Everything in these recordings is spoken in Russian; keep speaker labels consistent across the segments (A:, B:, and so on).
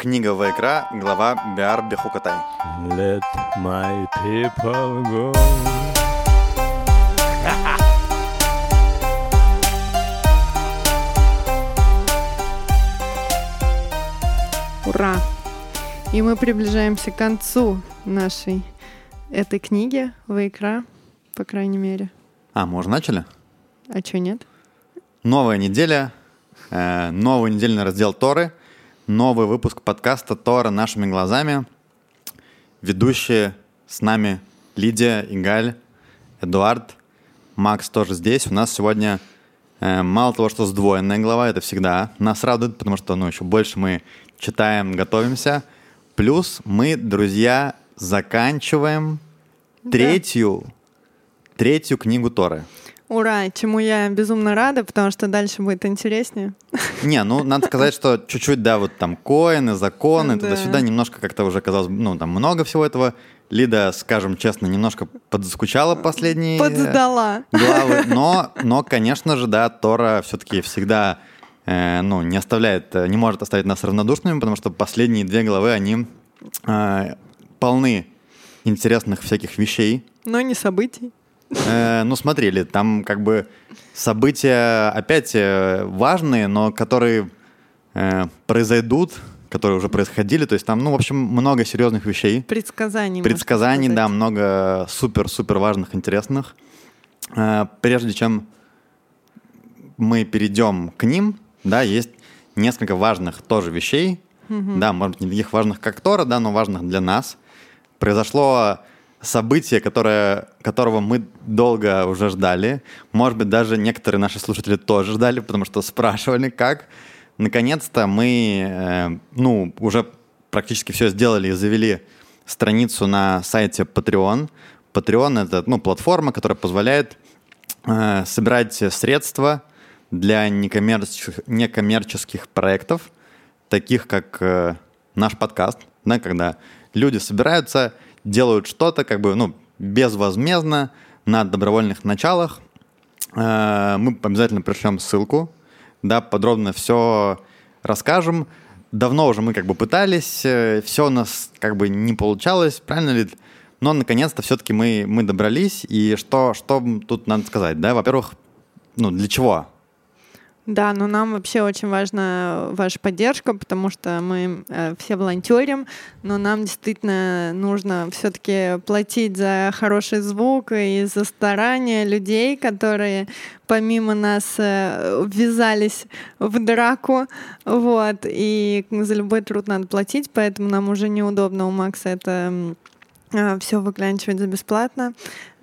A: Книга Вайкра, глава Биар Бехукатай.
B: Let my people go.
C: Ура! И мы приближаемся к концу нашей этой книги Вайкра, по крайней мере.
A: А, мы уже начали?
C: А чё нет?
A: Новая неделя, э, новый недельный раздел Торы, новый выпуск подкаста Тора нашими глазами. Ведущие с нами Лидия, Игаль, Эдуард, Макс тоже здесь. У нас сегодня э, мало того, что сдвоенная глава, это всегда нас радует, потому что ну, еще больше мы читаем, готовимся. Плюс мы, друзья, заканчиваем
C: Да.
A: третью, третью книгу Торы.
C: Ура! Чему я безумно рада, потому что дальше будет интереснее.
A: Не, ну надо сказать, что чуть-чуть, да, вот там коины, законы,
C: Да.
A: туда-сюда, немножко как-то уже казалось, ну там много всего этого. Лида, скажем честно, немножко подскучала последние
C: Подсдала.
A: главы, но, но, конечно же, да, Тора все-таки всегда, э, ну, не оставляет, не может оставить нас равнодушными, потому что последние две главы, они э, полны интересных всяких вещей,
C: Но не событий.
A: Э, ну, смотрели, там как бы события опять э, важные, но которые э, произойдут, которые уже происходили. То есть там, ну, в общем, много серьезных вещей.
C: Предсказаний.
A: Предсказаний, да, много супер-супер важных, интересных. Э, Прежде чем мы перейдем к ним, да, есть несколько важных тоже вещей, да, может быть, не таких важных, как Тора, да, но важных для нас. Произошло событие, которое, которого мы долго уже ждали. Может быть, даже некоторые наши слушатели тоже ждали, потому что спрашивали, как. Наконец-то мы, э, ну, уже практически все сделали и завели страницу на сайте Patreon. Patreon — это, ну, платформа, которая позволяет э, собирать средства для некоммерческих, некоммерческих проектов, таких как э, наш подкаст, да, когда люди собираются, делают что-то как бы ну, безвозмездно на добровольных началах. Э, мы обязательно пришлем ссылку, да, подробно все расскажем. Давно уже мы как бы пытались, все у нас как бы не получалось, правильно ли? Но наконец-то все-таки мы, мы добрались. И что, что тут надо сказать, да? Во-первых, ну для чего?
C: Да, но нам вообще очень важна ваша поддержка, потому что мы э, все волонтерим, но нам действительно нужно все-таки платить за хороший звук и за старания людей, которые помимо нас э, ввязались в драку, вот, и за любой труд надо платить, поэтому нам уже неудобно. У Макса это все выклянчивать за бесплатно.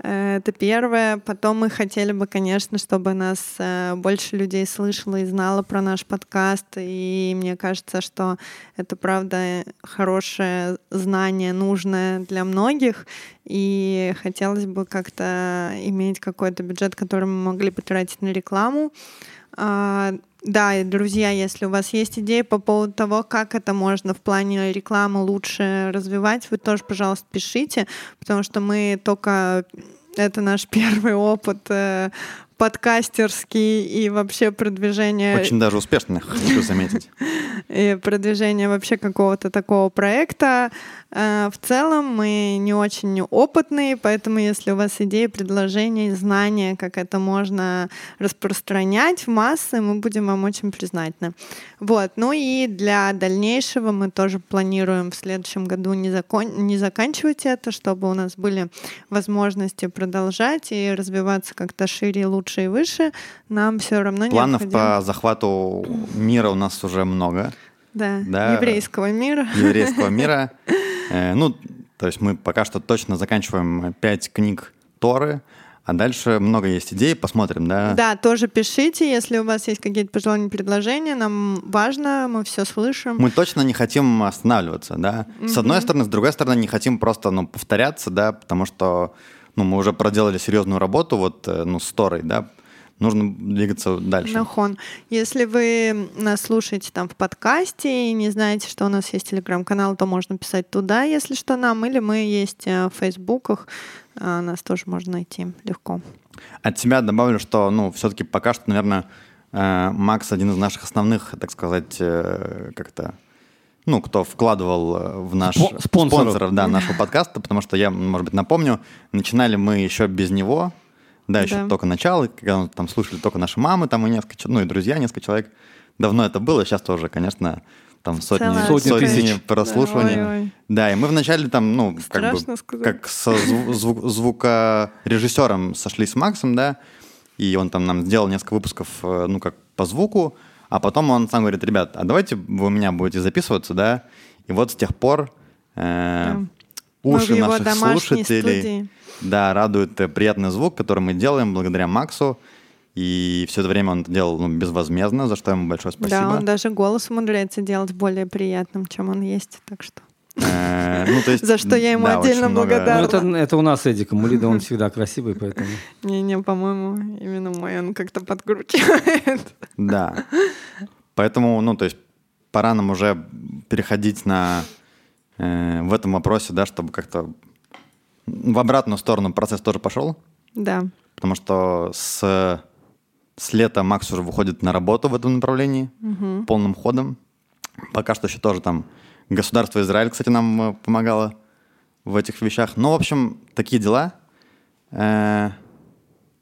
C: Э, Это первое. Потом мы хотели бы, конечно, чтобы нас э, больше людей слышало и знало про наш подкаст. И мне кажется, что это правда хорошее знание, нужное для многих. И хотелось бы как-то иметь какой-то бюджет, который мы могли потратить на рекламу. Да, и, друзья, если у вас есть идеи по поводу того, как это можно в плане рекламы лучше развивать, вы тоже, пожалуйста, пишите, потому что мы только... Это наш первый опыт э, подкастерский и вообще продвижение
A: Очень даже успешно, хочу заметить.
C: и продвижение вообще какого-то такого проекта. Э, В целом мы не очень опытные, поэтому если у вас идеи, предложения, знания, как это можно распространять в массы, мы будем вам очень признательны. Вот. Ну и для дальнейшего мы тоже планируем в следующем году не, закон... не заканчивать это, чтобы у нас были возможности продолжать и развиваться как-то шире, лучше и выше. Нам все равно
A: Планов
C: необходимо...
A: по захвату мира у нас уже много,
C: Да,
A: да.
C: еврейского мира.
A: еврейского мира. Э, Ну, то есть мы пока что точно заканчиваем пять книг Торы, а дальше много есть идей, посмотрим, да?
C: Да, тоже пишите, если у вас есть какие-то пожелания, предложения. Нам важно, мы все слышим.
A: Мы точно не хотим останавливаться, да. С одной стороны, с другой стороны, не хотим просто, ну, повторяться, да, потому что, ну, мы уже проделали серьезную работу, вот, э, ну, с Торой, да. Нужно двигаться дальше.
C: Нахон. Если вы нас слушаете там в подкасте и не знаете, что у нас есть телеграм-канал, то можно писать туда, если что, нам. Или мы есть э, в фейсбуках. А, Нас тоже можно найти легко.
A: От себя добавлю, что, ну, все-таки пока что, наверное, э, Макс один из наших основных, так сказать, э, как-то ну, кто вкладывал э, в наш
D: Спо- спонсоров.
A: да, нашего подкаста, потому что я, может быть, напомню, начинали мы еще без него, да, еще
C: Да.
A: только начало, когда там слушали только наши мамы, там и несколько, ну и друзья, несколько человек. Давно это было, сейчас тоже, конечно, там сотни,
C: Целая
D: Сотни
A: сотни
D: тысяч.
A: прослушиваний.
C: Да, ой-ой.
A: Да, и мы вначале там, ну, как
C: Страшно
A: бы,
C: сказать.
A: как со зву- зву- звукорежиссером сошлись с Максом, да, и он там нам сделал несколько выпусков, э, ну, как по звуку, а потом он сам говорит, ребят, а давайте вы у меня будете записываться, да, и вот с тех пор э,
C: Мы
A: уши наших слушателей,
C: студии.
A: да, радует э, приятный звук, который мы делаем благодаря Максу, и все это время он это делал ну, безвозмездно, за что ему большое спасибо.
C: Да, он даже голос умудряется делать более приятным, чем он есть. Так что
A: ну, то есть,
C: За что я ему
A: да,
C: отдельно
A: много-
D: Ну,
C: благодарна.
D: это, это у нас Эдик Мулида, он всегда красивый, поэтому...
C: не-не, по-моему, именно мой он как-то подкручивает.
A: Да. Поэтому, ну, то есть, пора нам уже переходить на э, в этом вопросе, да, чтобы как-то в обратную сторону процесс тоже пошел,
C: Да.
A: потому что с, с лета Макс уже выходит на работу в этом направлении полным ходом. Пока что еще тоже там государство Израиль, кстати, нам э, помогало в этих вещах. Ну, в общем, такие дела. Э,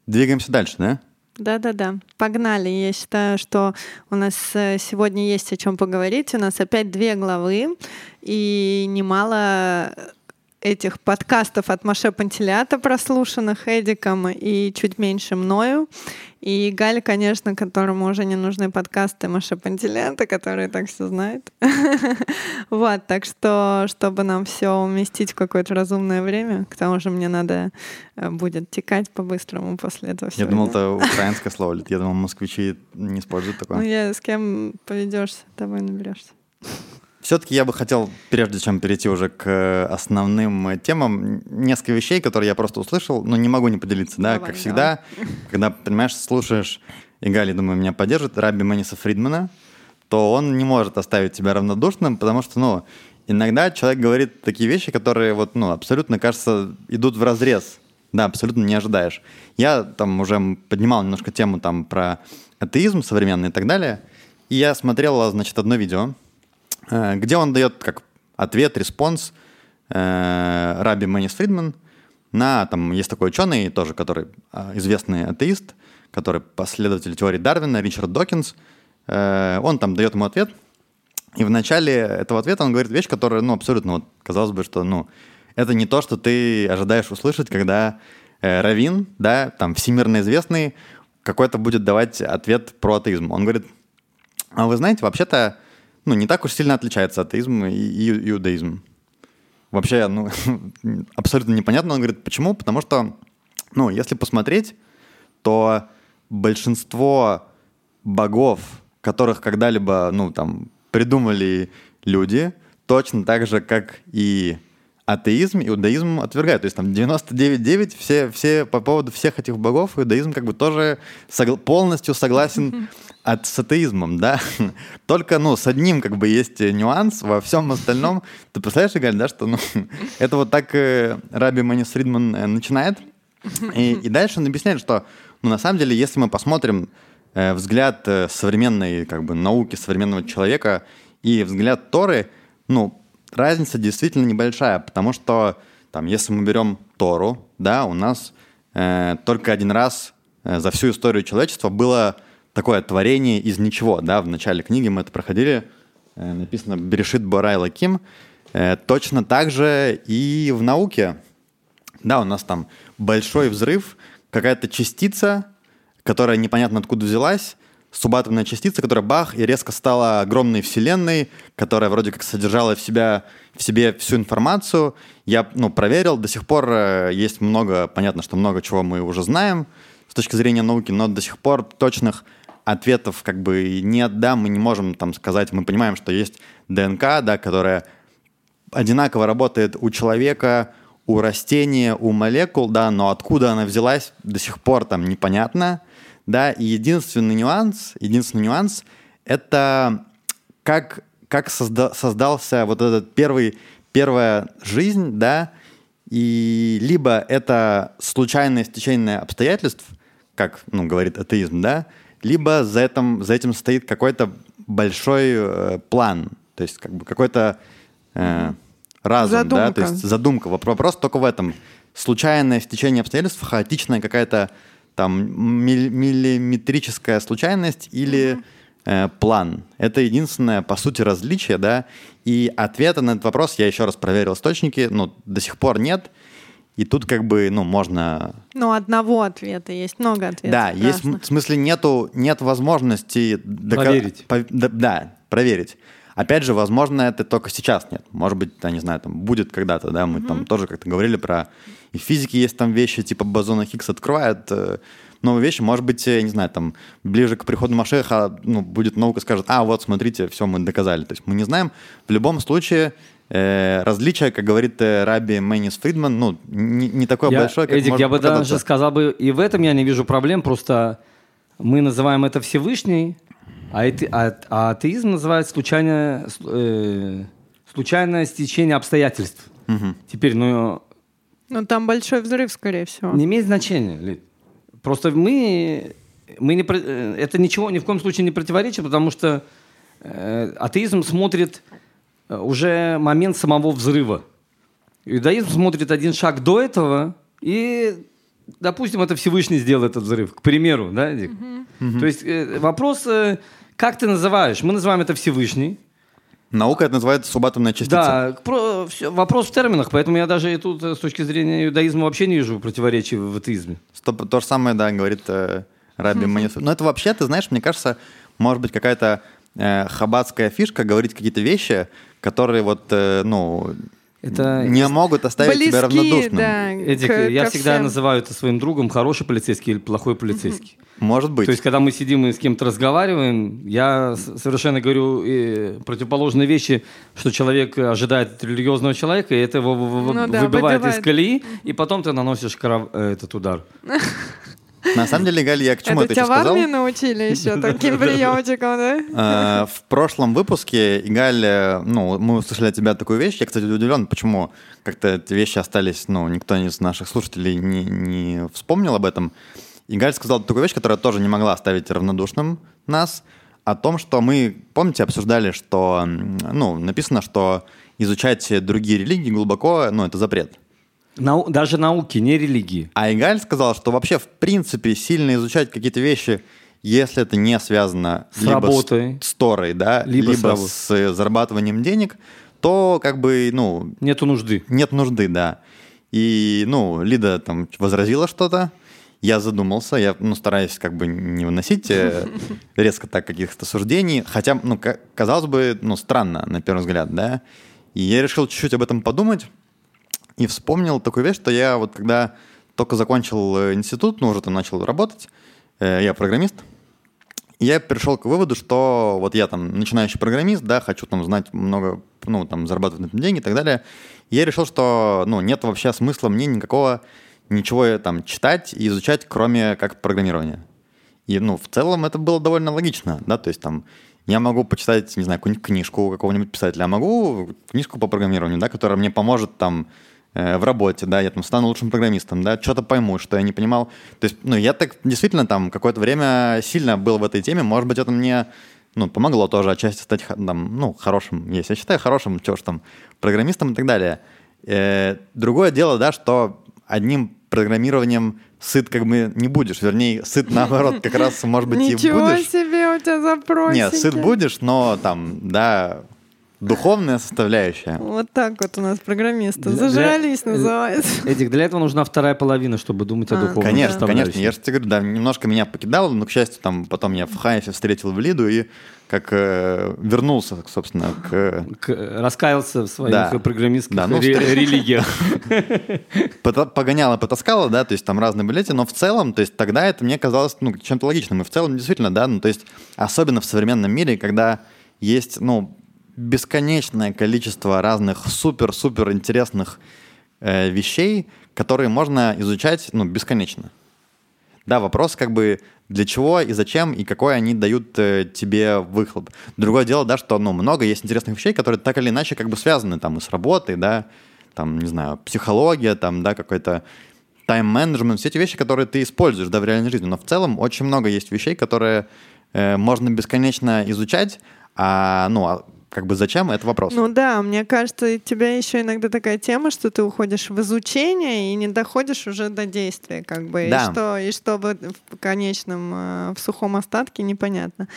A: двигаемся дальше, да?
C: Да-да-да, погнали. Я считаю, что у нас э, сегодня есть о чем поговорить. У нас опять две главы и немало этих подкастов от Маше Пантелята, прослушанных Эдиком, и чуть меньше мною. И Галя, конечно, которому уже не нужны подкасты Маше Пантелята, который так все знает. Вот, так что, чтобы нам все уместить в какое-то разумное время, к тому же мне надо э, будет текать по-быстрому после этого всего.
A: Я думал, это украинское слово. Я думал, москвичи не используют
C: Ну,
A: такое.
C: я с кем поведешься, тобой наберешься.
A: Все-таки я бы хотел, прежде чем перейти уже к основным э, темам, несколько вещей, которые я просто услышал, но не могу не поделиться, да,
C: Давай,
A: как всегда, когда, понимаешь, слушаешь, и Галя, думаю, меня поддержит, Раби Маниса Фридмана, то он не может оставить тебя равнодушным, потому что, ну, иногда человек говорит такие вещи, которые вот, ну, абсолютно, кажется, идут в разрез. Да, абсолютно не ожидаешь. Я там уже поднимал немножко тему там про атеизм современный и так далее, и я смотрел, значит, одно видео, э, где он дает как ответ, response э, Раби Манис Фридман на, там, есть такой ученый тоже, который э, известный атеист, который последователь теории Дарвина, Ричард Докинз, Э, он там дает ему ответ, и в начале этого ответа он говорит вещь, которая, ну, абсолютно, вот, казалось бы, что, ну, это не то, что ты ожидаешь услышать, когда э, Равин, да, там, всемирно известный, какой-то будет давать ответ про атеизм. Он говорит, а вы знаете, вообще-то, ну, не так уж сильно отличается атеизм и, иудаизм. Вообще, ну, абсолютно непонятно. Он говорит, почему? Потому что, ну, если посмотреть, то большинство богов, которых когда-либо, ну, там, придумали люди, точно так же, как и атеизм, иудаизм отвергают. То есть там 99,9 все, все по поводу всех этих богов иудаизм как бы тоже согла- полностью согласен от, с атеизмом, да. Только, ну, с одним как бы есть нюанс, во всем остальном. Ты представляешь, Игаль, да, что, ну, это вот так э, Раби Манис Фридман э, начинает. И, и дальше он объясняет, что, ну, на самом деле, если мы посмотрим э, взгляд э, современной, как бы, науки современного человека и взгляд Торы, ну, разница действительно небольшая, потому что, там, если мы берем Тору, да, у нас э, только один раз э, за всю историю человечества было такое творение из ничего, да, в начале книги мы это проходили, э, написано «Берешит Борай Лаким», Э, точно так же и в науке, да, у нас там большой взрыв, какая-то частица, которая непонятно откуда взялась, субатомная частица, которая бах, и резко стала огромной вселенной, которая вроде как содержала в, себя, в себе всю информацию. Я ну, проверил, до сих пор э, есть много, понятно, что много чего мы уже знаем с точки зрения науки, но до сих пор точных ответов как бы нет, да, мы не можем там сказать, мы понимаем, что есть ДНК, да, которая одинаково работает у человека, у растения, у молекул, да, но откуда она взялась, до сих пор там непонятно, да, и единственный нюанс, единственный нюанс — это как, как созда- создался вот этот первый, первая жизнь, да, и либо это случайное стечение обстоятельств, как, ну, говорит атеизм, да, либо за этим, за этим стоит какой-то большой э, план, То есть как бы какой-то э, разум, да, то
C: Задумка.
A: есть задумка. Воп- Вопрос только в этом. Случайное стечение обстоятельств, хаотичная какая-то там миллиметрическая случайность или э, план. Это единственное, по сути, различие, да. И ответа на этот вопрос я еще раз проверил источники, но до сих пор нет. И тут как бы, ну, можно
C: Ну, одного ответа есть, много ответов.
A: да, есть,
C: разных.
A: м- в смысле нету, нет возможности дока-
D: Проверить.
A: по- да, да, проверить. Опять же, возможно, это только сейчас нет. Может быть, я не знаю, там будет когда-то, да, мы там тоже как-то говорили про... И в физике есть там вещи типа бозона Хиггса открывают э, новые вещи. Может быть, э, не знаю, там ближе к приходу Машеха ну, будет наука скажет, а, вот, смотрите, все, мы доказали. То есть мы не знаем. В любом случае, э, различие, как говорит э, Раби Мэнис Фридман, ну, не, не такое
D: Я-
A: большое, как
D: Эдик, я бы даже сказал бы, и в этом я не вижу проблем, просто мы называем это Всевышний, а, ате- а- а атеизм называют случайное, э, случайное стечение обстоятельств. Теперь, ну,
C: Ну, там большой взрыв, скорее всего.
D: не имеет значения. Лид. Просто мы, мы не, э, это ничего ни в коем случае не противоречит, потому что э, атеизм смотрит э, уже момент самого взрыва. Иудаизм смотрит один шаг до этого, и, допустим, это Всевышний сделал этот взрыв, к примеру, да, Дик? То есть э, вопрос, э, как ты называешь? Мы называем это Всевышний.
A: Наука это называется субатомная частица.
D: Да, про- всё- вопрос в терминах, поэтому я даже и тут э, с точки зрения иудаизма вообще не вижу противоречий в атеизме.
A: Стоп, то же самое, да, говорит э, Раби Манис. Но это вообще, ты знаешь, мне кажется, может быть какая-то э, хаббатская фишка говорить какие-то вещи, которые вот, э, ну,
D: Это
A: не могут оставить тебя равнодушным.
C: да,
D: Эдик,
C: к-
D: я
C: ко
D: всегда
C: всем.
D: называю это своим другом хороший полицейский или плохой полицейский.
A: Может быть.
D: То есть, когда мы сидим и с кем-то разговариваем, я совершенно говорю э, противоположные вещи, что человек ожидает от религиозного человека, и это его
C: Ну да,
D: выбивает из
C: выбивает.
D: колеи, и потом ты наносишь кров- э, этот удар.
A: На самом деле, Галь, я к чему
C: Это
A: это
C: тебя
A: сейчас
C: в
A: сказал?
C: армии научили еще таким приемчиком, да?
A: Э, В прошлом выпуске, Игаль, э, ну, мы услышали от тебя такую вещь. Я, кстати, удивлен, почему как-то эти вещи остались, ну, никто из наших слушателей не, не вспомнил об этом. Игаль сказал такую вещь, которая тоже не могла оставить равнодушным нас, о том, что мы, помните, обсуждали, что, ну, написано, что изучать другие религии глубоко, ну, это запрет.
D: Нау- даже науки, не религии.
A: А Игаль сказал, что вообще, в принципе, сильно изучать какие-то вещи, если это не связано
D: С
A: либо
D: работой.
A: с, с Торой, да,
D: Либо
A: либо,
D: с
A: с, э, зарабатыванием денег, то как бы, ну,
D: Нету нужды.
A: нет нужды, да. И, ну, Лида там возразила что-то, я задумался, я, ну, стараюсь как бы не выносить э, резко так каких-то суждений, хотя, ну, ка- казалось бы, ну, странно на первый взгляд, да. И я решил чуть-чуть об этом подумать, и вспомнил такую вещь, что я вот когда только закончил э, институт, ну, уже там начал работать, э, я программист, я пришел к выводу, что вот я там начинающий программист, да, хочу там знать много, ну, там, зарабатывать на этом деньги и так далее. Я решил, что, ну, нет вообще смысла мне никакого ничего э, там читать и изучать, кроме как программирования. И, ну, в целом это было довольно логично, да, то есть там я могу почитать, не знаю, какую-нибудь книжку какого-нибудь писателя, а могу книжку по программированию, да, которая мне поможет там в работе, да, я там стану лучшим программистом, да, что-то пойму, что я не понимал. То есть, ну, я так действительно там какое-то время сильно был в этой теме, может быть, это мне, ну, помогло тоже отчасти стать, там, ну, хорошим, если я считаю хорошим, чего ж там, программистом и так далее. Э, другое дело, да, что одним программированием сыт как бы не будешь, вернее, сыт наоборот как раз, может быть, и
C: Ничего
A: будешь.
C: себе у тебя запросики.
A: Нет, сыт будешь, но там, да, духовная составляющая.
C: Вот так вот у нас программисты.
D: Для- для-
C: Зажрались, называется.
D: Эдик, для этого нужна вторая половина, чтобы думать о
C: А,
D: духовном
A: Конечно,
D: составляющей.
A: конечно. Я же тебе говорю, да, немножко меня покидало, но, к счастью, там потом я в Хайфе встретил в Лиду и как э, вернулся, собственно, к...
D: К- раскаялся в своих
A: Да.
D: программистских
A: Да, ну,
D: ре- религиях.
A: Погоняла, потаскала, да, то есть там разные были эти, но в целом, то есть тогда это мне казалось, ну, чем-то логичным. И в целом, действительно, да, ну, то есть особенно в современном мире, когда есть, ну, бесконечное количество разных супер-супер интересных э, вещей, которые можно изучать, ну, бесконечно. Да, вопрос как бы для чего и зачем, и какой они дают э, тебе выхлоп. Другое дело, да, что, ну, много есть интересных вещей, которые так или иначе как бы связаны там и с работой, да, там, не знаю, психология, там, да, какой-то тайм-менеджмент, все эти вещи, которые ты используешь, да, в реальной жизни. Но в целом очень много есть вещей, которые э, можно бесконечно изучать, а, ну, а как бы зачем, это вопрос.
C: Ну да, мне кажется, у тебя еще иногда такая тема, что ты уходишь в изучение и не доходишь уже до действия, как бы.
A: Да.
C: И что, и что в, конечном, э, в сухом остатке, непонятно.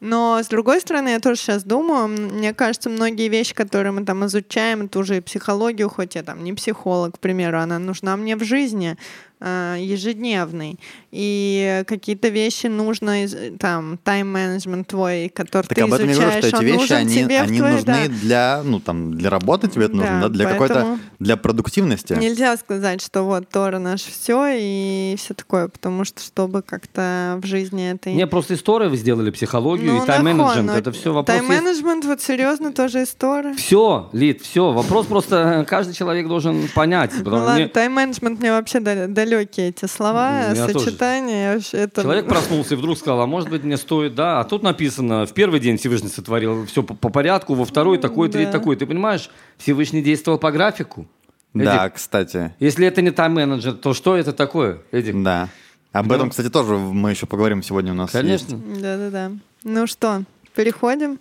C: Но, с другой стороны, я тоже сейчас думаю, мне кажется, многие вещи, которые мы там изучаем, ту же психологию, хоть я там не психолог, к примеру, она нужна мне в жизни э, ежедневной. И какие-то вещи нужно, из- там, тайм-менеджмент твой, который
A: Так
C: ты
A: об этом я
C: изучаешь,
A: говорю, что эти
C: он
A: вещи,
C: нужен
A: они,
C: тебе в
A: они
C: твоей-
A: нужны
C: да.
A: для, ну, там, для работы тебе это нужно,
C: Да,
A: да, для какой-то, для продуктивности.
C: Нельзя сказать, что вот Тора наш все и все такое, потому что чтобы как-то в жизни это...
D: Не, просто историю вы сделали, психологию
C: Ну,
D: и тайм-менеджмент.
C: нахон,
D: Это все вопрос есть.
C: Тайм-менеджмент, вот серьезно, тоже история.
D: Все, Лид, все. Вопрос просто каждый человек должен понять.
C: Ну ладно,
D: мне-
C: тайм-менеджмент мне вообще дал- далекие эти слова,
D: М, я тоже.
C: сочетания. это...
D: Человек проснулся и вдруг сказал, а может быть мне стоит, да, а тут написано, в первый день Всевышний сотворил все по, по порядку, во второй такой, третий
C: да.
D: такой. Ты понимаешь, Всевышний действовал по графику.
A: Да,
D: Эдик,
A: кстати,
D: Если это не тайм-менеджер, то что это такое, Эдик?
A: да. Об этом, кстати, тоже мы еще поговорим сегодня у нас.
D: Конечно.
C: Да-да-да. Ну что, переходим?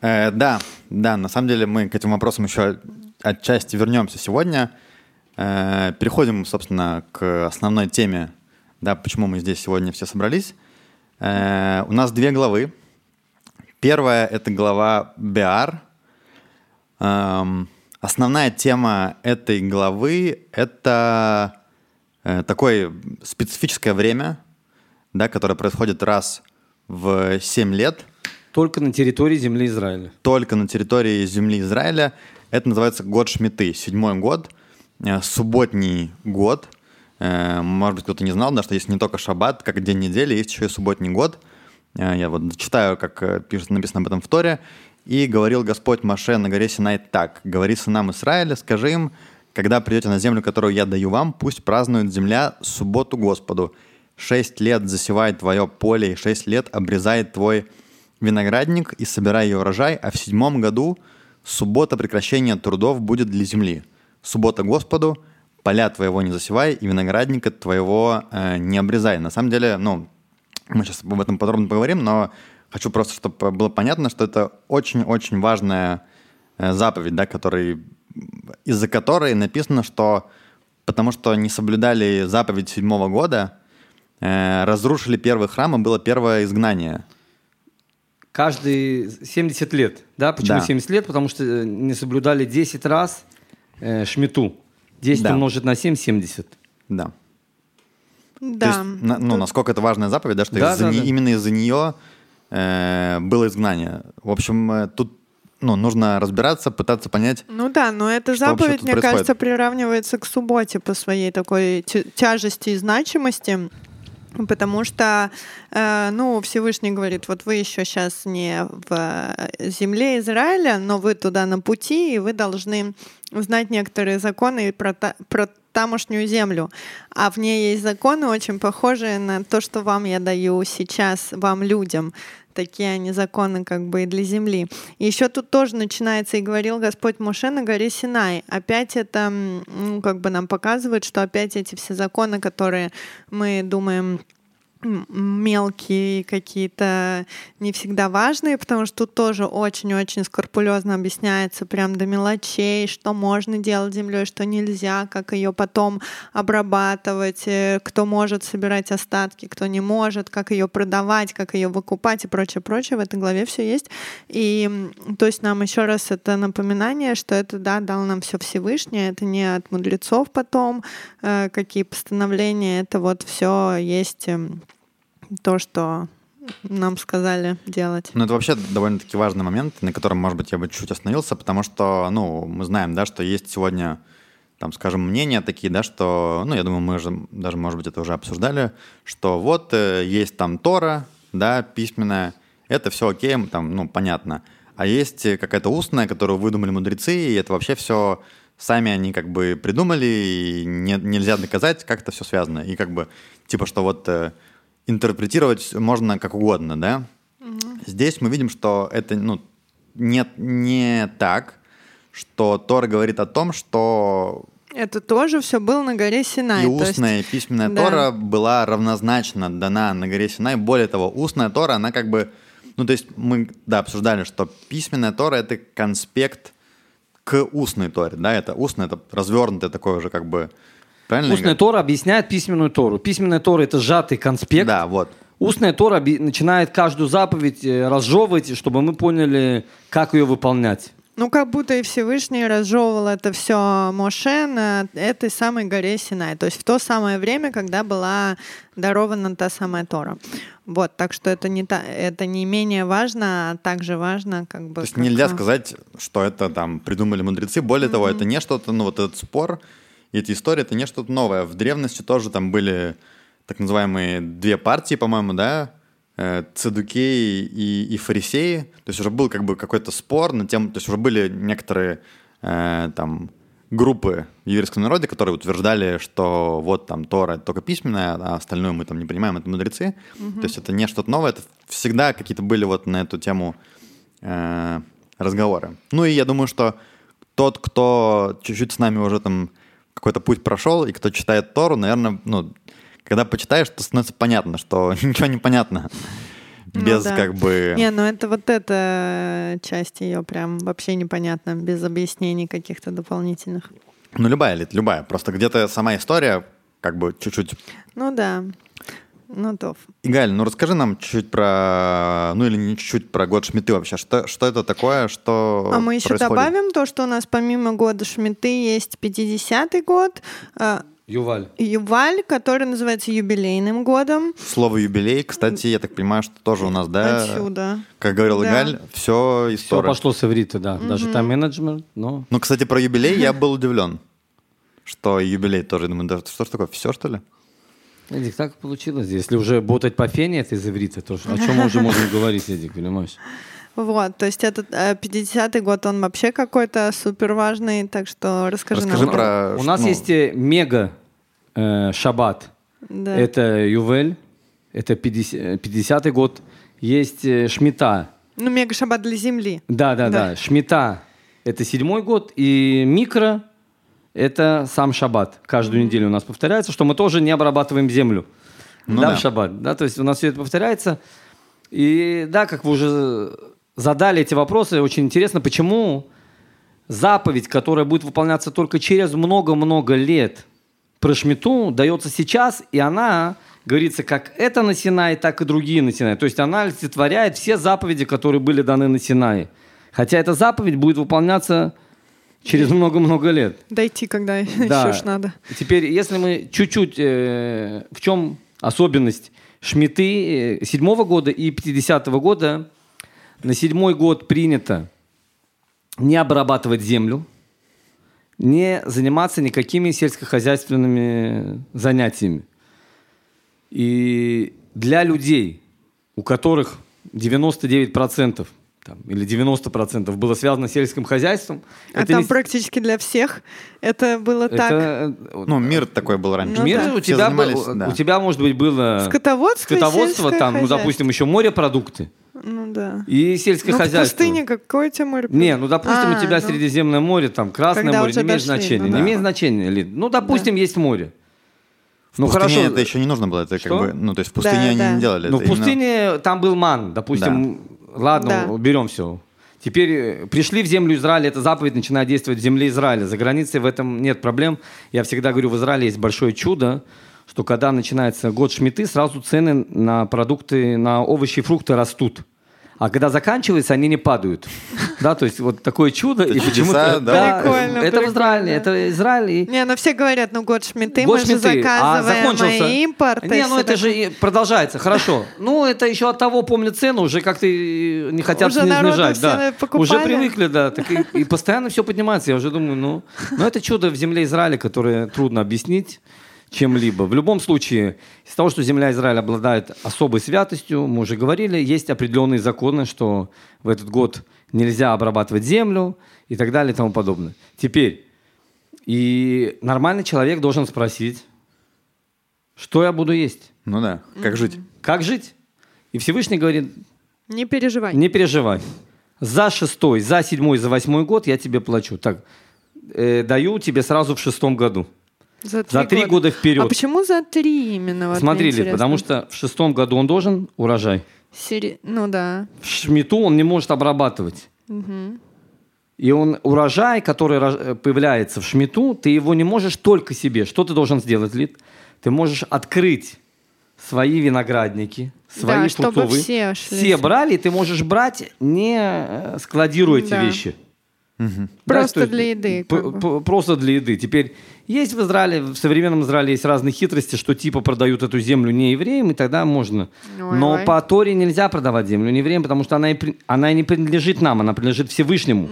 A: Э, да, да, на самом деле мы к этим вопросам еще отчасти вернемся сегодня. Э, переходим, собственно, к основной теме, да, почему мы здесь сегодня все собрались. Э, у нас две главы. Первая — это глава Беар. Эм, основная тема этой главы — это э, такое специфическое время, да, которое происходит раз в 7 лет —
D: Только на территории земли Израиля.
A: только на территории земли Израиля. Это называется год Шмиты, седьмой год, субботний год. Э, Может быть, кто-то не знал, да, что есть не только шаббат, как день недели, есть еще и субботний год. Э, Я вот читаю, как э, пишет, написано об этом в Торе. «И говорил Господь Маше на горе Синай так, говори сынам Израиля, скажи им, когда придете на землю, которую я даю вам, пусть празднует земля субботу Господу. Шесть лет засевает твое поле, и шесть лет обрезает твой виноградник и собирай ее урожай, а в седьмом году суббота прекращения трудов будет для земли. Суббота Господу, поля твоего не засевай и виноградника твоего э, не обрезай. На самом деле, ну, мы сейчас об этом подробно поговорим, но хочу просто, чтобы было понятно, что это очень-очень важная э, заповедь, да, который, из-за которой написано, что потому что не соблюдали заповедь седьмого года, э, разрушили первый храм, и было первое изгнание.
D: Каждые 70 лет. Да, почему
A: Да.
D: 70 лет? Потому что э, не соблюдали 10 раз э, шмиту. 10
A: Да.
D: умножить на 7 – 70.
A: Да. То
C: Да.
A: есть, на- ну, насколько это важная заповедь, да, что
D: Да,
A: из-за
D: да,
A: не-
D: да.
A: именно из-за нее э, было изгнание. В общем, э, тут ну, нужно разбираться, пытаться понять.
C: Ну да, но эта заповедь, мне
A: происходит?
C: кажется, приравнивается к субботе по своей такой тя- тяжести и значимости. Потому что, э, ну, Всевышний говорит, вот вы еще сейчас не в э, земле Израиля, но вы туда на пути, и вы должны знать некоторые законы про, та- про тамошнюю землю. А в ней есть законы, очень похожие на то, что вам я даю сейчас, вам, людям. Такие они законы как бы и для земли. И еще тут тоже начинается, и говорил Господь Моше на горе Синай. Опять это, ну, как бы нам показывает, что опять эти все законы, которые мы думаем, мелкие какие-то не всегда важные, потому что тут тоже очень-очень скрупулезно объясняется прям до мелочей, что можно делать землей, что нельзя, как ее потом обрабатывать, э, кто может собирать остатки, кто не может, как ее продавать, как ее выкупать и прочее, прочее. В этой главе все есть. И то есть нам еще раз это напоминание, что это да, дал нам все Всевышний, это не от мудрецов потом, э, какие постановления, это вот все есть эм, то, что нам сказали делать.
A: Ну, это вообще довольно-таки важный момент, на котором, может быть, я бы чуть остановился, потому что, ну, мы знаем, да, что есть сегодня, там, скажем, мнения такие, да, что, ну, я думаю, мы же даже, может быть, это уже обсуждали, что вот э, есть там Тора, да, письменная, это все окей, там, ну, понятно. А есть э, какая-то устная, которую выдумали мудрецы, и это вообще все сами они как бы придумали, и не- нельзя доказать, как это все связано. И как бы, типа, что вот э, интерпретировать можно как угодно, да? Здесь мы видим, что это ну, нет, не так, что Тора говорит о том, что
C: Это тоже все было на горе Синай.
A: и
C: то есть-
A: устная, и письменная
C: да.
A: Тора была равнозначно дана на горе Синай. Более того, устная Тора, она как бы Ну, то есть мы, да, обсуждали, что письменная Тора — это конспект к устной Торе, да, это устная, это развернутое такое уже как бы... Правильно?
D: Устная? Тора объясняет письменную Тору. Письменная Тора – это сжатый конспект.
A: Да, вот.
D: Устная Тора оби- начинает каждую заповедь э, разжевывать, чтобы мы поняли, как ее выполнять.
C: Ну, как будто и Всевышний разжевывал это все Моше на этой самой горе Синай. То есть в то самое время, когда была дарована та самая Тора. Вот, так что это не, та, это не менее важно, а также важно как бы...
A: То есть
C: как,
A: нельзя сказать, что это там придумали мудрецы. Более того, это не что-то, ну вот этот спор, и эти истории, это не что-то новое. В древности тоже там были так называемые две партии, по-моему, да, э, цедукеи и, и фарисеи. То есть уже был как бы какой-то спор на тему, то есть уже были некоторые э, там группы в еврейском народе, которые утверждали, что вот там Тора это только письменная, а остальное мы там не понимаем, это мудрецы. То есть это не что-то новое, это всегда какие-то были вот на эту тему э, разговоры. Ну и я думаю, что тот, кто чуть-чуть с нами уже там какой-то путь прошел, и кто читает Тору, наверное, ну, когда почитаешь, то становится понятно, что ничего не понятно.
C: Ну
A: Без
C: да.
A: как бы...
C: Не, ну это вот эта часть ее прям вообще непонятна, без объяснений каких-то дополнительных.
A: Ну, любая, Лид, любая. Просто где-то сама история как бы чуть-чуть...
C: Ну да. Ну, то.
A: Игаль, ну расскажи нам чуть-чуть про... Ну или не чуть-чуть про год Шмиты вообще. Что, что это такое, что
C: А мы еще
A: происходит?
C: добавим то, что у нас помимо года Шмиты есть 50-й год, э,
D: Юваль.
C: Юваль, который называется юбилейным годом.
A: Слово юбилей, кстати, я так понимаю, что тоже у нас, да?
C: Отсюда.
A: Как говорил
C: Да.
A: Игаль, все из
D: Все пошло с иврита, да. Даже там менеджмент, но...
A: Ну, кстати, про юбилей я был удивлен, что юбилей тоже. Думаю, да что ж такое, все что ли?
D: Эдик, так получилось. Если уже ботать по фене, это из иврита, то о чем мы уже можем говорить, Эдик, понимаешь?
C: Вот, то есть этот э, 50-й год, он вообще какой-то супер важный, так что расскажи,
A: Расскажи
C: нам.
A: про...
D: У нас
A: ну,
D: есть э, мега э, шаббат.
C: Да.
D: Это Ювель, это 50, 50 год. Есть э, Шмита.
C: Ну, мега шаббат для земли.
D: Да, да,
C: Да.
D: да. Шмита это седьмой год. И микро это сам шаббат. Каждую неделю у нас повторяется, что мы тоже не обрабатываем землю.
A: Ну
D: да,
A: да.
D: в шаббат. Да, то есть у нас все это повторяется. И да, как вы уже задали эти вопросы, очень интересно, почему заповедь, которая будет выполняться только через много-много лет, про Шмиту дается сейчас, и она говорится как это на Синае, так и другие на Синае. То есть она олицетворяет все заповеди, которые были даны на Синае. Хотя эта заповедь будет выполняться через много-много лет.
C: Дойти, когда
D: Да.
C: еще ж надо.
D: Теперь, если мы чуть-чуть, э, в чем особенность Шмиты э, седьмого года и 50-го года, на седьмой год принято не обрабатывать землю, не заниматься никакими сельскохозяйственными занятиями. И для людей, у которых 99% там, или 90% было связано с сельским хозяйством,
C: А
D: это
C: там
D: не-
C: практически для всех это было так.
D: это, э,
A: Ну, мир такой был раньше.
C: Ну
D: Мир
C: да.
D: у
A: Все
D: тебя, был-
A: да.
D: у тебя, может быть, было
C: Скотоводство,
D: скотоводство, там, ну, допустим, еще морепродукты
C: Ну да.
D: и сельское
C: Ну, в
D: хозяйство.
C: пустыне какое тебе море?
D: Не, ну, допустим,
C: А,
D: у тебя
C: ну.
D: Средиземное море, там, Красное
C: Когда
D: море, не имеет
C: дошли,
D: значения.
C: ну
D: не
A: да.
D: имеет значения, Лид. Ну, допустим, есть море. Ну,
A: В пустыне
D: хорошо.
A: это еще не нужно было, это
D: Что?
A: как бы, ну, то есть в пустыне
C: Да,
A: они
C: да.
A: не делали.
D: Ну, в
A: это именно-
D: пустыне там был ман, допустим. Ладно,
C: Да.
D: уберем все. Теперь э, пришли в землю Израиля, эта заповедь начинает действовать в земле Израиля. За границей в этом нет проблем. Я всегда говорю, в Израиле есть большое чудо, что когда начинается год шмиты, сразу цены на продукты, на овощи и фрукты растут. А когда заканчивается, они не падают. Да, то есть вот такое чудо.
A: Это
D: и
A: чудеса,
D: почему-то-
A: да.
C: Прикольно,
D: Это в Израиле,
C: прикольно.
D: это Израиль. и-
C: Не, ну все говорят, ну год шмиты,
D: Год
C: мы же.
D: А
C: заказываем
D: закончился.
C: импорт.
D: Не, ну это же продолжается, хорошо. Ну, это еще от того, помнят цену, уже как-то не хотят
C: Уже
D: снижать. Да. Уже привыкли, да. Так и, и постоянно все поднимается. Я уже думаю, ну, ну, это чудо в земле Израиля, которое трудно объяснить чем-либо. В любом случае, из того, что земля Израиля обладает особой святостью, мы уже говорили, есть определенные законы, что в этот год нельзя обрабатывать землю и так далее и тому подобное. Теперь, и нормальный человек должен спросить, что я буду есть,
A: Ну да, как жить.
D: как жить. И Всевышний говорит,
C: Не переживай.
D: не переживай. За шестой, за седьмой, за восьмой год я тебе плачу. Так, э, даю тебе сразу в шестом году.
C: За
D: За три года вперед.
C: А почему за три именно? Вот
D: Смотри, Лид, потому что в шестом году он должен урожай.
C: Сери- Ну да.
D: в шмиту он не может обрабатывать. И он урожай, который э, появляется в шмиту, ты его не можешь только себе. Что ты должен сделать, Лид? Ты можешь открыть свои виноградники, свои
C: Да, чтобы
D: фруктовые.
C: все шли.
D: Все брали, и ты можешь брать, не э, складируя эти
C: Да.
D: вещи. Да,
C: Просто
D: то есть,
C: для еды, как
D: Просто для еды. Теперь есть в Израиле, в современном Израиле есть разные хитрости, что типа продают эту землю не евреям, и тогда можно.
C: Ой,
D: Но
C: ой.
D: по Торе нельзя продавать землю не евреям, потому что она и, она и не принадлежит нам, она принадлежит Всевышнему.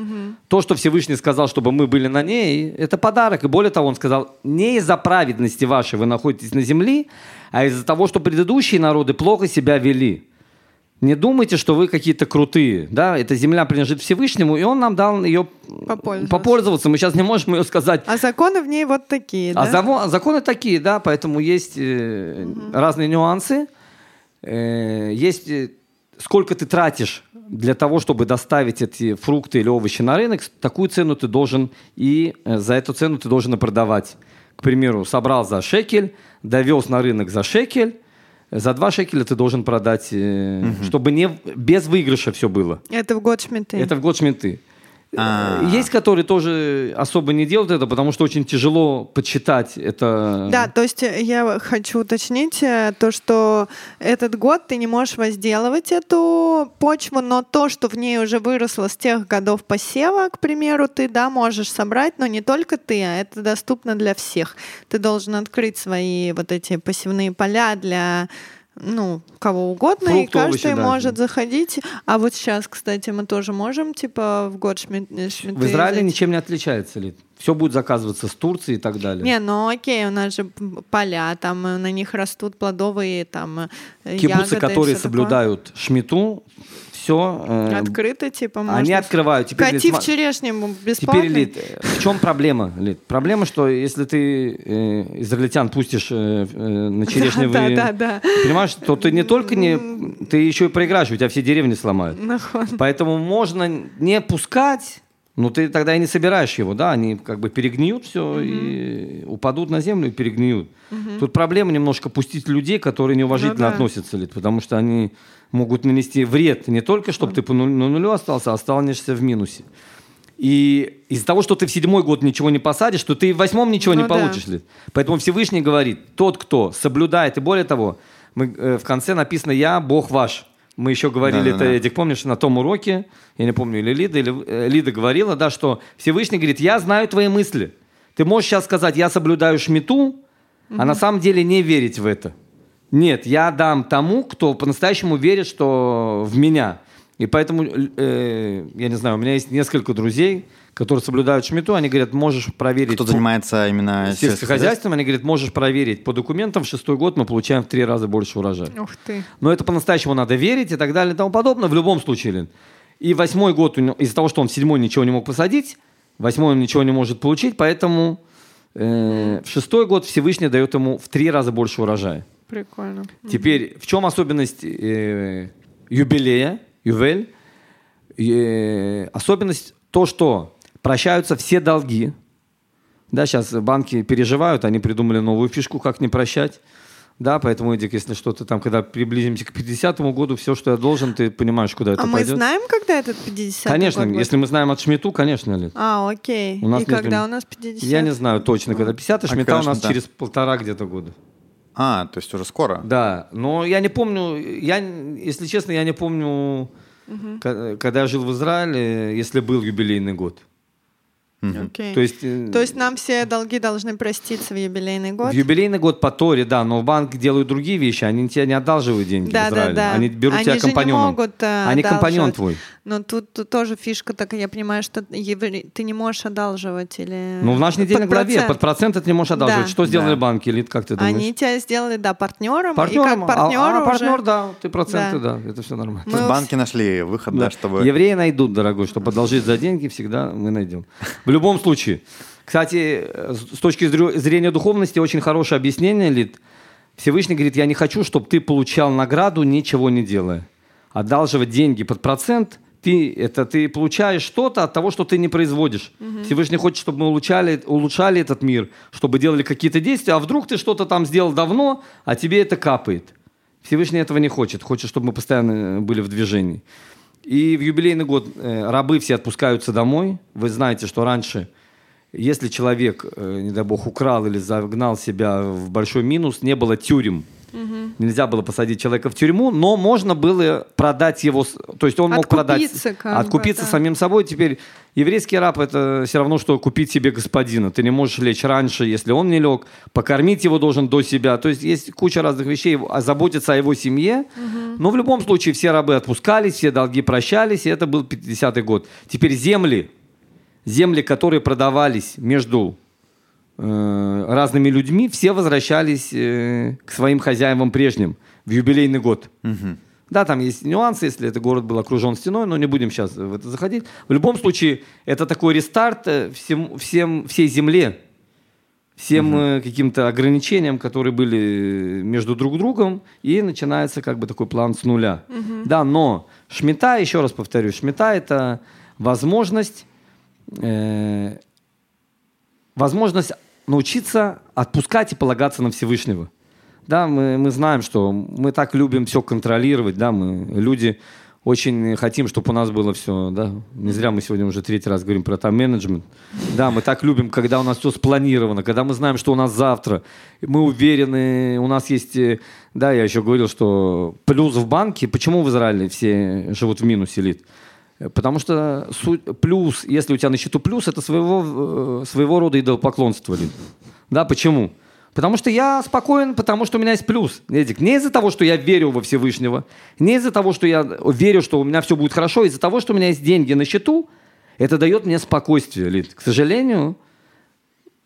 D: То, что Всевышний сказал, чтобы мы были на ней, это подарок. И более того, он сказал, не из-за праведности вашей вы находитесь на земле, а из-за того, что предыдущие народы плохо себя вели. Не думайте, что вы какие-то крутые. Да? Эта земля принадлежит Всевышнему, и он нам дал ее
C: Попользоваться.
D: попользоваться. Мы сейчас не можем ее сказать.
C: А законы в ней вот такие,
D: А
C: да?
D: заво- законы такие, да, поэтому есть э, разные нюансы. Э, есть э, сколько ты тратишь для того, чтобы доставить эти фрукты или овощи на рынок, такую цену ты должен и э, за эту цену ты должен и продавать. К примеру, собрал за шекель, довез на рынок за шекель, за два шекеля ты должен продать, э, чтобы не без выигрыша все было.
C: Это в год шмиты.
D: Это в год шминты.
A: А.
D: Есть, которые тоже особо не делают это, потому что очень тяжело подсчитать это.
C: Да, то есть э, я хочу уточнить э, то, что этот год ты не можешь возделывать эту почву, но то, что в ней уже выросло с тех годов посева, к примеру, ты, да, можешь собрать, но не только ты, а это доступно для всех. Ты должен открыть свои вот эти посевные поля для ну, кого угодно, и
D: Фрукты, овощи,
C: каждый
D: да.
C: может заходить. А вот сейчас, кстати, мы тоже можем, типа, в год шмит, шмиты
D: В Израиле
C: взять.
D: ничем не отличается ли? Все будет заказываться с Турции и так далее.
C: Не, ну окей, у нас же поля, там э, на них растут плодовые там э,
D: Кибуцы,
C: ягоды и
D: которые соблюдают шмиту, все.
C: такое. Открыто, типа, можно...
D: Они открывают. Теперь,
C: Кати
D: Лид,
C: в
D: сма-
C: черешнему бесплатно.
D: Теперь, Лид, э, в чем проблема, Лид? Проблема, что если ты э, израильтян пустишь э, э, на черешневые...
C: Да, да, да.
D: Понимаешь, то ты не только не... Ты еще и проиграешь, у тебя все деревни сломают. Поэтому можно не пускать, но ты тогда и не собираешь его, да, они как бы перегниют все и упадут на землю и перегниют. Тут проблема немножко пустить людей, которые неуважительно
C: Ну да.
D: относятся, Лид, потому что они могут нанести вред не только, чтобы ты по нулю, на нулю остался, а останешься в минусе. И из-за того, что ты в седьмой год ничего не посадишь, то ты и в восьмом ничего
C: Ну
D: не
C: да.
D: получишь. Лид. Поэтому Всевышний говорит, тот, кто соблюдает, и более того, мы, э, в конце написано «Я Бог ваш». Мы еще говорили
A: Да-да-да.
D: это, Эдик, помнишь, на том уроке, я не помню, или Лида, или э, Лида говорила, да, что Всевышний говорит, я знаю твои мысли. Ты можешь сейчас сказать, я соблюдаю шмиту, а на самом деле не верить в это. Нет, я дам тому, кто по-настоящему верит, что в меня. И поэтому, э, я не знаю, у меня есть несколько друзей, которые соблюдают шмиту, они говорят, можешь проверить...
A: Кто занимается именно
D: сельским хозяйством, они говорят, можешь проверить по документам, в шестой год мы получаем в три раза больше урожая.
C: Ух ты.
D: Но это по-настоящему надо верить и так далее и тому подобное. В любом случае, Лен. И восьмой год, из-за того, что он в седьмой ничего не мог посадить, восьмой он ничего не может получить, поэтому э, в шестой год Всевышний дает ему в три раза больше урожая.
C: Прикольно.
D: Теперь, в чем особенность э, юбилея, ювель? Э, особенность то, что прощаются все долги. Да, сейчас банки переживают, они придумали новую фишку, как не прощать. Да, поэтому, Эдик, если что-то там, когда приблизимся к 50-му году, все, что я должен, ты понимаешь, куда это
C: А мы
D: пойдет.
C: знаем, когда этот 50
D: Конечно,
C: год?
D: если мы знаем от Шмиту, конечно, Лид.
C: А, окей.
D: У нас
C: И
D: нет
C: когда
D: времени.
C: у нас 50?
D: Я не знаю точно, когда 50 а
A: А
D: Шмита у нас
A: Шмита?
D: через полтора где-то года.
A: А, то есть уже скоро.
D: Да, но я не помню, я, если честно, я не помню, ка- когда я жил в Израиле, если был юбилейный год.
C: Окей.
D: То есть, э,
C: То есть нам все долги должны проститься в юбилейный год?
D: в юбилейный год по Торе, да, но в банк делают другие вещи, они тебе не одалживают деньги
C: Да,
D: в
C: да,
D: Израиле.
C: да.
D: Они берут
C: Они
D: тебя
C: же не
D: компаньоном.
C: могут, э,
D: Они компаньон твой.
C: Но тут, тут тоже фишка такая, я понимаю, что ты не можешь одалживать или...
D: Ну, в нашей недельной
C: под
D: главе
C: процент.
D: под процент ты не можешь одалживать.
C: Да.
D: Что сделали
A: Да.
D: банки, Лид, как ты думаешь?
C: Они тебя сделали, да, партнером,
D: Партнером,
C: и как
D: а, а,
C: уже...
D: партнер, да, ты проценты,
C: Да.
D: да, это все нормально.
C: Мы
A: То есть
C: у
A: банки нашли выход, да, чтобы...
D: Евреи найдут, дорогой, чтобы одолжить за деньги, всегда мы найдем. В любом случае. Кстати, э, с точки зрения духовности, очень хорошее объяснение, Лид. Всевышний говорит, я не хочу, чтобы ты получал награду, ничего не делая. Одалживать деньги под процент, ты, это ты получаешь что-то от того, что ты не производишь. Всевышний хочет, чтобы мы улучшали, улучшали этот мир, чтобы делали какие-то действия, а вдруг ты что-то там сделал давно, а тебе это капает. Всевышний этого не хочет. Хочет, чтобы мы постоянно были в движении. И в юбилейный год э, рабы все отпускаются домой. Вы знаете, что раньше, если человек, э, не дай бог, украл или загнал себя в большой минус, не было тюрем. Нельзя было посадить человека в тюрьму, но можно было продать его, то есть он мог продать,
C: Откупиться бы,
D: откупиться
C: да.
D: самим собой. Теперь еврейский раб это все равно, что купить себе господина. Ты не можешь лечь раньше, если он не лег, покормить его должен до себя. То есть есть куча разных вещей, а заботиться о его семье. Но в любом случае все рабы отпускались, все долги прощались, и это был 50-й год. Теперь земли, земли, которые продавались между разными людьми, все возвращались э, к своим хозяевам прежним в юбилейный год. Да, там есть нюансы, если это город был окружен стеной, но не будем сейчас в это заходить. В любом случае, это такой рестарт э, всем, всем, всей земле, всем э, каким-то ограничениям, которые были между друг другом, и начинается как бы такой план с нуля. Да, но шмита, еще раз повторюсь, шмита это возможность э, возможность научиться отпускать и полагаться на Всевышнего. Да, мы, мы знаем, что мы так любим все контролировать, да, мы люди очень хотим, чтобы у нас было все, да. Не зря мы сегодня уже третий раз говорим про тайм-менеджмент. Да, мы так любим, когда у нас все спланировано, когда мы знаем, что у нас завтра. Мы уверены, у нас есть, э, да, я еще говорил, что плюс в банке. Почему в Израиле все живут в минусе, Лид? Потому что суть- плюс, если у тебя на счету плюс, это своего, э, своего рода идолопоклонство. Лид. Да, почему? Потому что я спокоен, потому что у меня есть плюс. Эдик, не из-за того, что я верю во Всевышнего, не из-за того, что я верю, что у меня все будет хорошо, из-за того, что у меня есть деньги на счету, это дает мне спокойствие, Лид. К сожалению,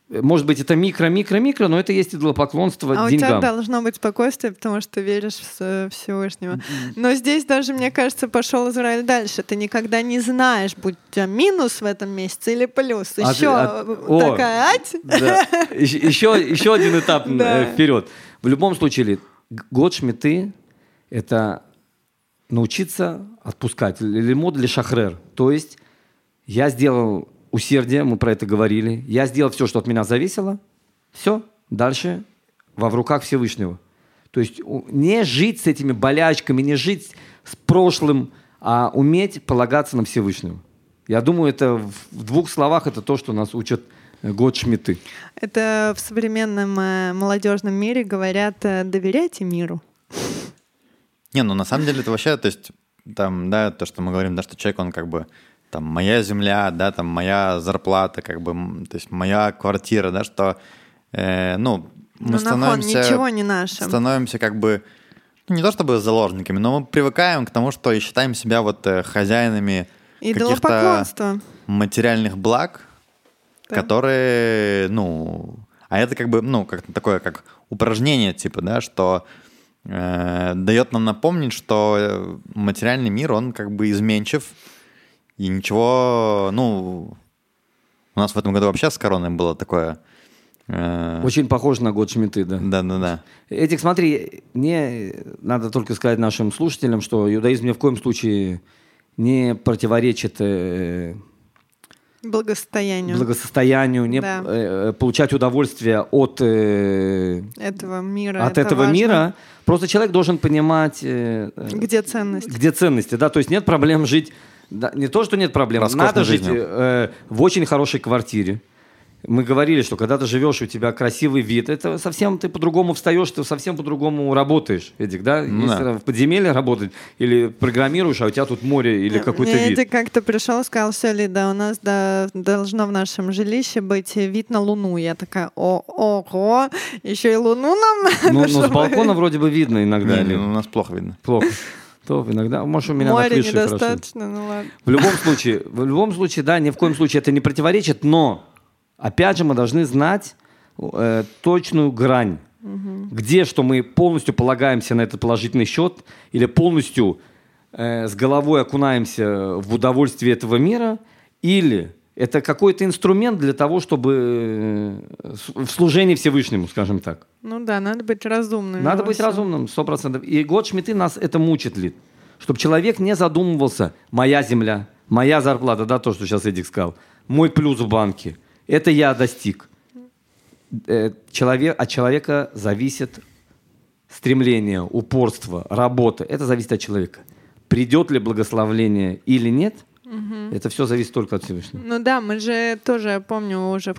D: может быть, это микро-микро-микро, но это есть идолопоклонство
C: А у тебя
D: деньгам.
C: должно быть спокойствие, потому что веришь в Всевышнего. Но здесь даже, мне кажется, пошел Израиль дальше. Ты никогда не знаешь, будет у тебя минус в этом месяце или плюс.
D: А
C: Еще
D: а- о.
C: такая ать.
D: Да. Еще, еще, один этап
C: Да.
D: э, вперед. В любом случае, год шмиты – это научиться отпускать. Лимод или шахрер. То есть я сделал усердие, мы про это говорили. Я сделал все, что от меня зависело. Все. Дальше во в руках Всевышнего. То есть не жить с этими болячками, не жить с прошлым, а уметь полагаться на Всевышнего. Я думаю, это в в двух словах это то, что нас учат э, год Шмиты.
C: Это в современном э, молодежном мире говорят э, «доверяйте миру».
A: Не, ну на самом деле это вообще, то есть, там, да, то, что мы говорим, да, что человек, он как бы, там, моя земля, да, там, моя зарплата, как бы, то есть, моя квартира, да, что, э, ну, мы
C: Ну,
A: становимся...
C: ничего не наше.
A: Становимся как бы, ну, не то чтобы заложниками, но мы привыкаем к тому, что и считаем себя вот э, хозяинами каких-то материальных благ,
C: Да.
A: которые, ну, а это как бы, ну, как такое, как упражнение, типа, да, что э, дает нам напомнить, что э, материальный мир, он как бы изменчив, и ничего, ну, у нас в этом году вообще с короной было такое... э,
D: Очень похож на год Шмиты, да.
A: Да-да-да.
D: Этих, смотри, не надо только сказать нашим слушателям, что иудаизм ни в коем случае не противоречит э,
C: Благосостоянию
D: благосостоянию, не
C: Да.
D: э, получать удовольствие от, э,
C: этого мира.
D: от
C: это
D: этого
C: важно.
D: мира. Просто человек должен понимать, э, э,
C: Где ценность?
D: где ценности, да, то есть нет проблем жить, да, не то, что нет проблем,
A: Роскошной
D: надо жить
A: жизнью.
D: э, в очень хорошей квартире. Мы говорили, что когда ты живешь, у тебя красивый вид, это совсем ты по-другому встаешь, ты совсем по-другому работаешь, Эдик, да?
A: Ну
D: Если
A: да.
D: в подземелье работать или программируешь, а у тебя тут море или какой-то
C: Мне
D: вид.
C: Эдик как-то пришел, сказал, все, Лида, у нас да, должно в нашем жилище быть вид на Луну. Я такая, о, ого, еще и Луну нам
D: Ну, ну, с балкона вроде бы видно иногда.
A: Не,
D: или
A: ну, у нас плохо видно.
D: Плохо. То иногда, может, у меня на
C: Море
D: хорошо.
C: недостаточно, ну ладно.
D: В любом случае, в любом случае, да, ни в коем случае это не противоречит, но опять же мы должны знать э, точную грань, где что мы полностью полагаемся на этот положительный счет или полностью э, с головой окунаемся в удовольствие этого мира, или это какой-то инструмент для того, чтобы э, в служении Всевышнему, скажем так.
C: Ну да, надо быть разумным.
D: Надо быть
C: всем.
D: разумным, сто процентов. И год Шмиты нас это мучит, Лид. Чтобы человек не задумывался, моя земля, моя зарплата, да, то, что сейчас Эдик сказал, мой плюс в банке, это я достиг. Э, Человек, от человека зависит стремление, упорство, работа, это зависит от человека. Придет ли благословление или нет, это все зависит только от Всевышнего.
C: Ну да, мы же тоже, я помню, уже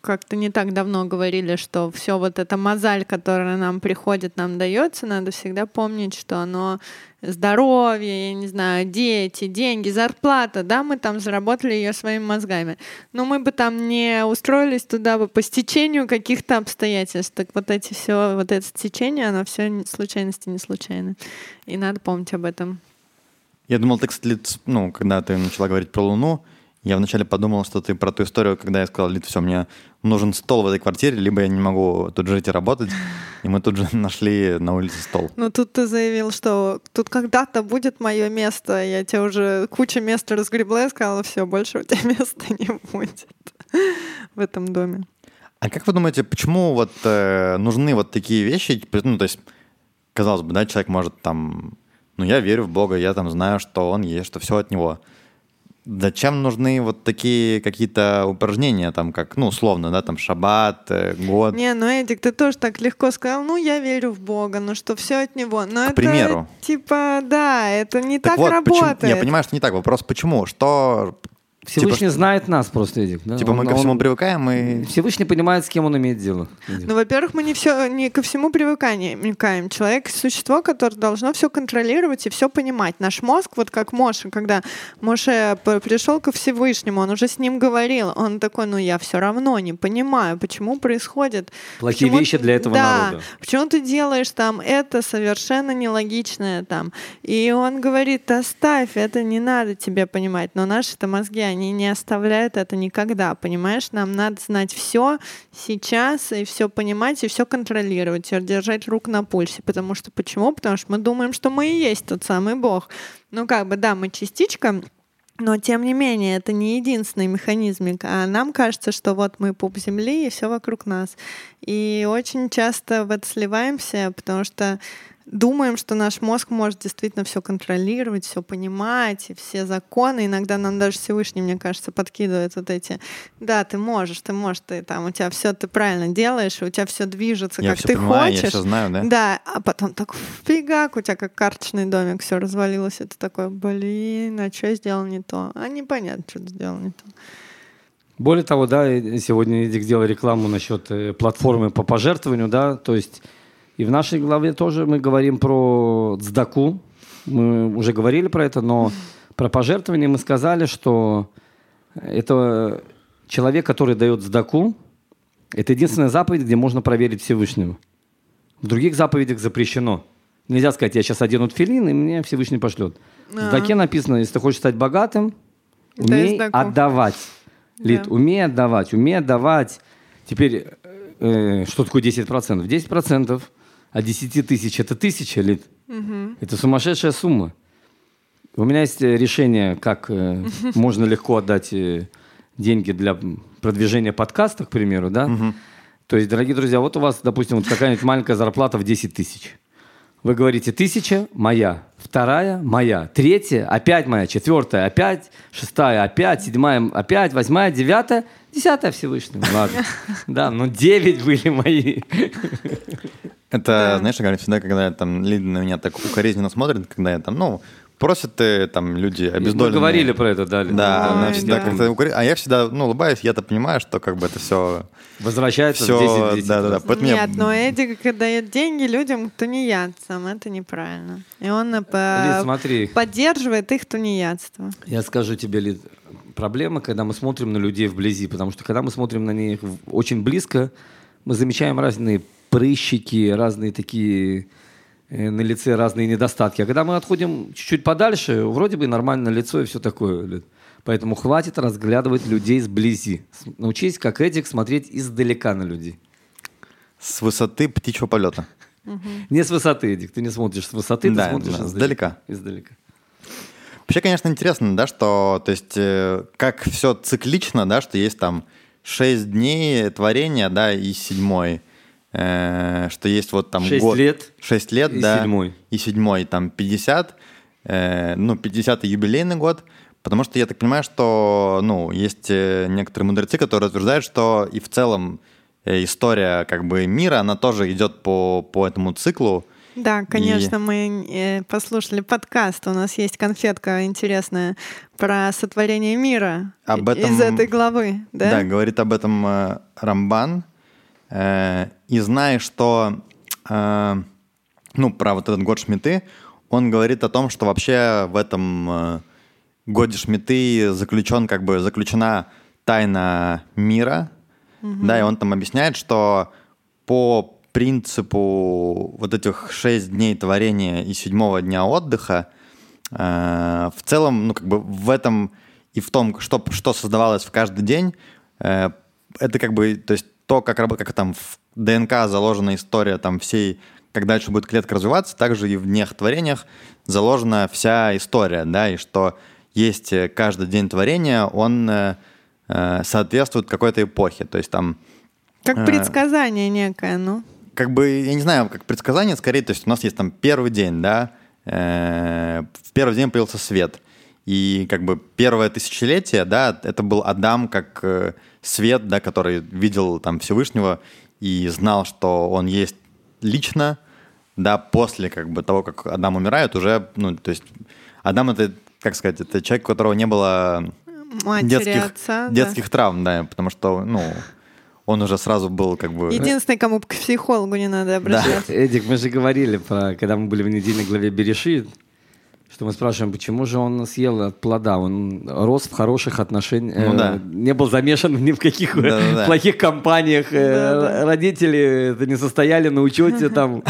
C: как-то не так давно говорили, что все вот эта мозаль, которая нам приходит, нам дается, надо всегда помнить, что оно здоровье, я не знаю, дети, деньги, зарплата, да, мы там заработали ее своими мозгами. Но мы бы там не устроились туда бы по стечению каких-то обстоятельств. Так вот эти все, вот это стечение, оно все случайности не случайно. И надо помнить об этом.
A: Я думал, ты, кстати, ну, когда ты начала говорить про Луну, я вначале подумал, что ты про ту историю, когда я сказал, Лид, все, мне нужен стол в этой квартире, либо я не могу тут жить и работать. И мы тут же нашли на улице стол.
C: Ну, тут ты заявил, что тут когда-то будет мое место. Я тебе уже куча места разгребла и сказала, все, больше у тебя места не будет в этом доме.
A: А как вы думаете, почему вот э, нужны вот такие вещи? Ну, то есть, казалось бы, да, человек может там, ну, я верю в Бога, я там знаю, что Он есть, что все от Него. Зачем нужны вот такие какие-то упражнения, там, как, ну, условно, да, там, шаббат, э, год?
C: Не, ну, Эдик, ты тоже так легко сказал, ну, я верю в Бога, ну, что все от Него. Но это,
A: примеру.
C: типа, да, это не так,
A: вот, почему-
C: работает.
A: я понимаю, что не так. Вопрос, почему? Что,
D: Всевышний
A: Типа,
D: знает нас просто, Эдик. да?
A: типа, мы
D: Он-
A: ко всему
D: он-
A: привыкаем и...
D: Всевышний понимает, с кем он имеет дело. Эдик.
C: Ну, во-первых, мы не все, не ко всему привыкаем. Человек — существо, которое должно все контролировать и все понимать. Наш мозг, вот как Моше, когда Моше пришел ко Всевышнему, он уже с ним говорил, он такой, ну я все равно не понимаю, почему происходит.
D: Плохие
C: почему
D: вещи для этого
C: да,
D: народа.
C: Почему ты делаешь там это совершенно нелогичное там? И он говорит, оставь, это не надо тебе понимать. Но наши-то мозги, они не оставляют это никогда, понимаешь? Нам надо знать все сейчас и все понимать, и все контролировать, и держать рук на пульсе. Потому что почему? Потому что мы думаем, что мы и есть тот самый Бог. Ну, как бы, да, мы частичка, но тем не менее, это не единственный механизмик, а нам кажется, что вот мы пуп земли и все вокруг нас. И очень часто в это сливаемся, потому что думаем, что наш мозг может действительно все контролировать, все понимать, и все законы. Иногда нам даже Всевышний, мне кажется, подкидывает вот эти. Да, ты можешь, ты можешь, ты там, у тебя все ты правильно делаешь, и у тебя все движется,
A: Я
C: как
A: все
C: ты
A: понимаю,
C: хочешь.
A: я все знаю, да?
C: Да, а потом так фигак, у тебя как карточный домик, все развалилось. Это такой, блин, а что я сделал не то? А непонятно, что ты сделал не то.
D: Более того, да, сегодня Эдик сделал рекламу насчет э, платформы по пожертвованию, да, то есть и в нашей главе тоже мы говорим про цдаку, мы уже говорили про это, но про пожертвование мы сказали, что это человек, который дает цдаку, это единственная заповедь, где можно проверить Всевышнего. В других заповедях запрещено. Нельзя сказать, я сейчас одену тфилин, и мне Всевышний пошлет. В
C: А.
D: цдаке написано, если ты хочешь стать богатым, умей отдавать. Лид,
C: Да.
D: умей отдавать, умей отдавать. Теперь, э, что такое 10%? 10% от 10 тысяч – это тысяча, Лид. Это сумасшедшая сумма. У меня есть э, решение, как э, можно легко отдать э, деньги для продвижения подкаста, к примеру, да? То есть, дорогие друзья, вот у вас, допустим, вот какая-нибудь маленькая зарплата в 10 тысяч. Вы говорите, тысяча – моя, вторая – моя, третья – опять моя, четвертая – опять, шестая – опять, седьмая – опять, восьмая, девятая, десятая Всевышнего. Ладно. Да, но девять были мои.
A: Это, знаешь, я говорю всегда, когда там Лида на меня так укоризненно смотрит, когда я там, ну, просят э, там люди
D: Мы
A: обездоленные.
D: говорили про это, да.
A: Да,
C: Ой,
A: она всегда
C: да.
A: как-то укори- А я всегда, ну, улыбаюсь, я-то понимаю, что как бы это все...
D: Возвращается в 10
A: Все,
D: 10
A: да-да-да.
D: раз.
A: Поэтому я-
C: Нет, но Эдик дает деньги людям, тунеядцам. Это неправильно. И он э, по-
D: Лид, смотри,
C: поддерживает их тунеядство.
D: я скажу тебе, Лид, проблема, когда мы смотрим на людей вблизи, потому что когда мы смотрим на них очень близко, мы замечаем разные прыщики, разные такие э, на лице разные недостатки. А когда мы отходим чуть-чуть подальше, вроде бы нормальное лицо и все такое. Поэтому хватит разглядывать людей сблизи. Научись, как Эдик, смотреть издалека на людей.
A: С высоты птичьего полета.
D: Не с высоты, Эдик, ты не смотришь с высоты,
A: Да,
D: ты смотришь
A: да,
D: издалека.
A: издалека. Вообще, конечно, интересно, да, что, то есть, э, как все циклично, да, что есть там 6 дней творения, да, и седьмой, э, что есть вот там
D: Шесть
A: год.
D: лет
A: 6 лет,
D: и
A: да.
D: седьмой.
A: И седьмой, там 50, э, ну, 50 юбилейный год, потому что я так понимаю, что, ну, есть э, некоторые мудрецы, которые утверждают, что и в целом э, история как бы мира, она тоже идет по, по этому циклу.
C: Да, конечно, мы э, послушали подкаст. У нас есть конфетка интересная про сотворение мира
A: Об этом-
C: из этой главы. Да?
A: Да, говорит об этом э, Рамбан. Э, и зная, что, э, ну, про вот этот год Шмиты, он говорит о том, что вообще в этом э, годе Шмиты заключен, как бы, заключена тайна мира. Да, и он там объясняет, что по принципу вот этих шесть дней творения и седьмого дня отдыха, э, в целом, ну, как бы в этом и в том, что, что создавалось в каждый день, э, это как бы, то есть то, как, как там в ДНК заложена история там всей, как дальше будет клетка развиваться, также и в днях творениях заложена вся история, да, и что есть э, каждый день творения, он э, э, соответствует какой-то эпохе, то есть там
C: Как
A: э,
C: предсказание некое, ну.
A: Как бы, я не знаю, как предсказание скорее, то есть у нас есть там первый день, да, э, в первый день появился свет. И как бы первое тысячелетие, да, это был Адам как э, свет, да, который видел там Всевышнего и знал, что он есть лично, да, после как бы того, как Адам умирает, уже, ну, то есть Адам это, как сказать, это человек, у которого не было
C: Матери,
A: детских,
C: отца. да.
A: детских травм, да, потому что, ну, он уже сразу был как бы...
C: Единственный, кому к психологу не надо обращаться.
D: Эдик, мы же говорили, про, когда мы были в недельной главе Берешит, что мы спрашиваем, почему же он съел от плода? Он рос в хороших отношениях,
A: Ну
D: э,
A: да.
D: не был замешан ни в каких э,
A: Да-да-да.
D: плохих компаниях, э,
C: Да-да.
D: родители это не состояли на учете там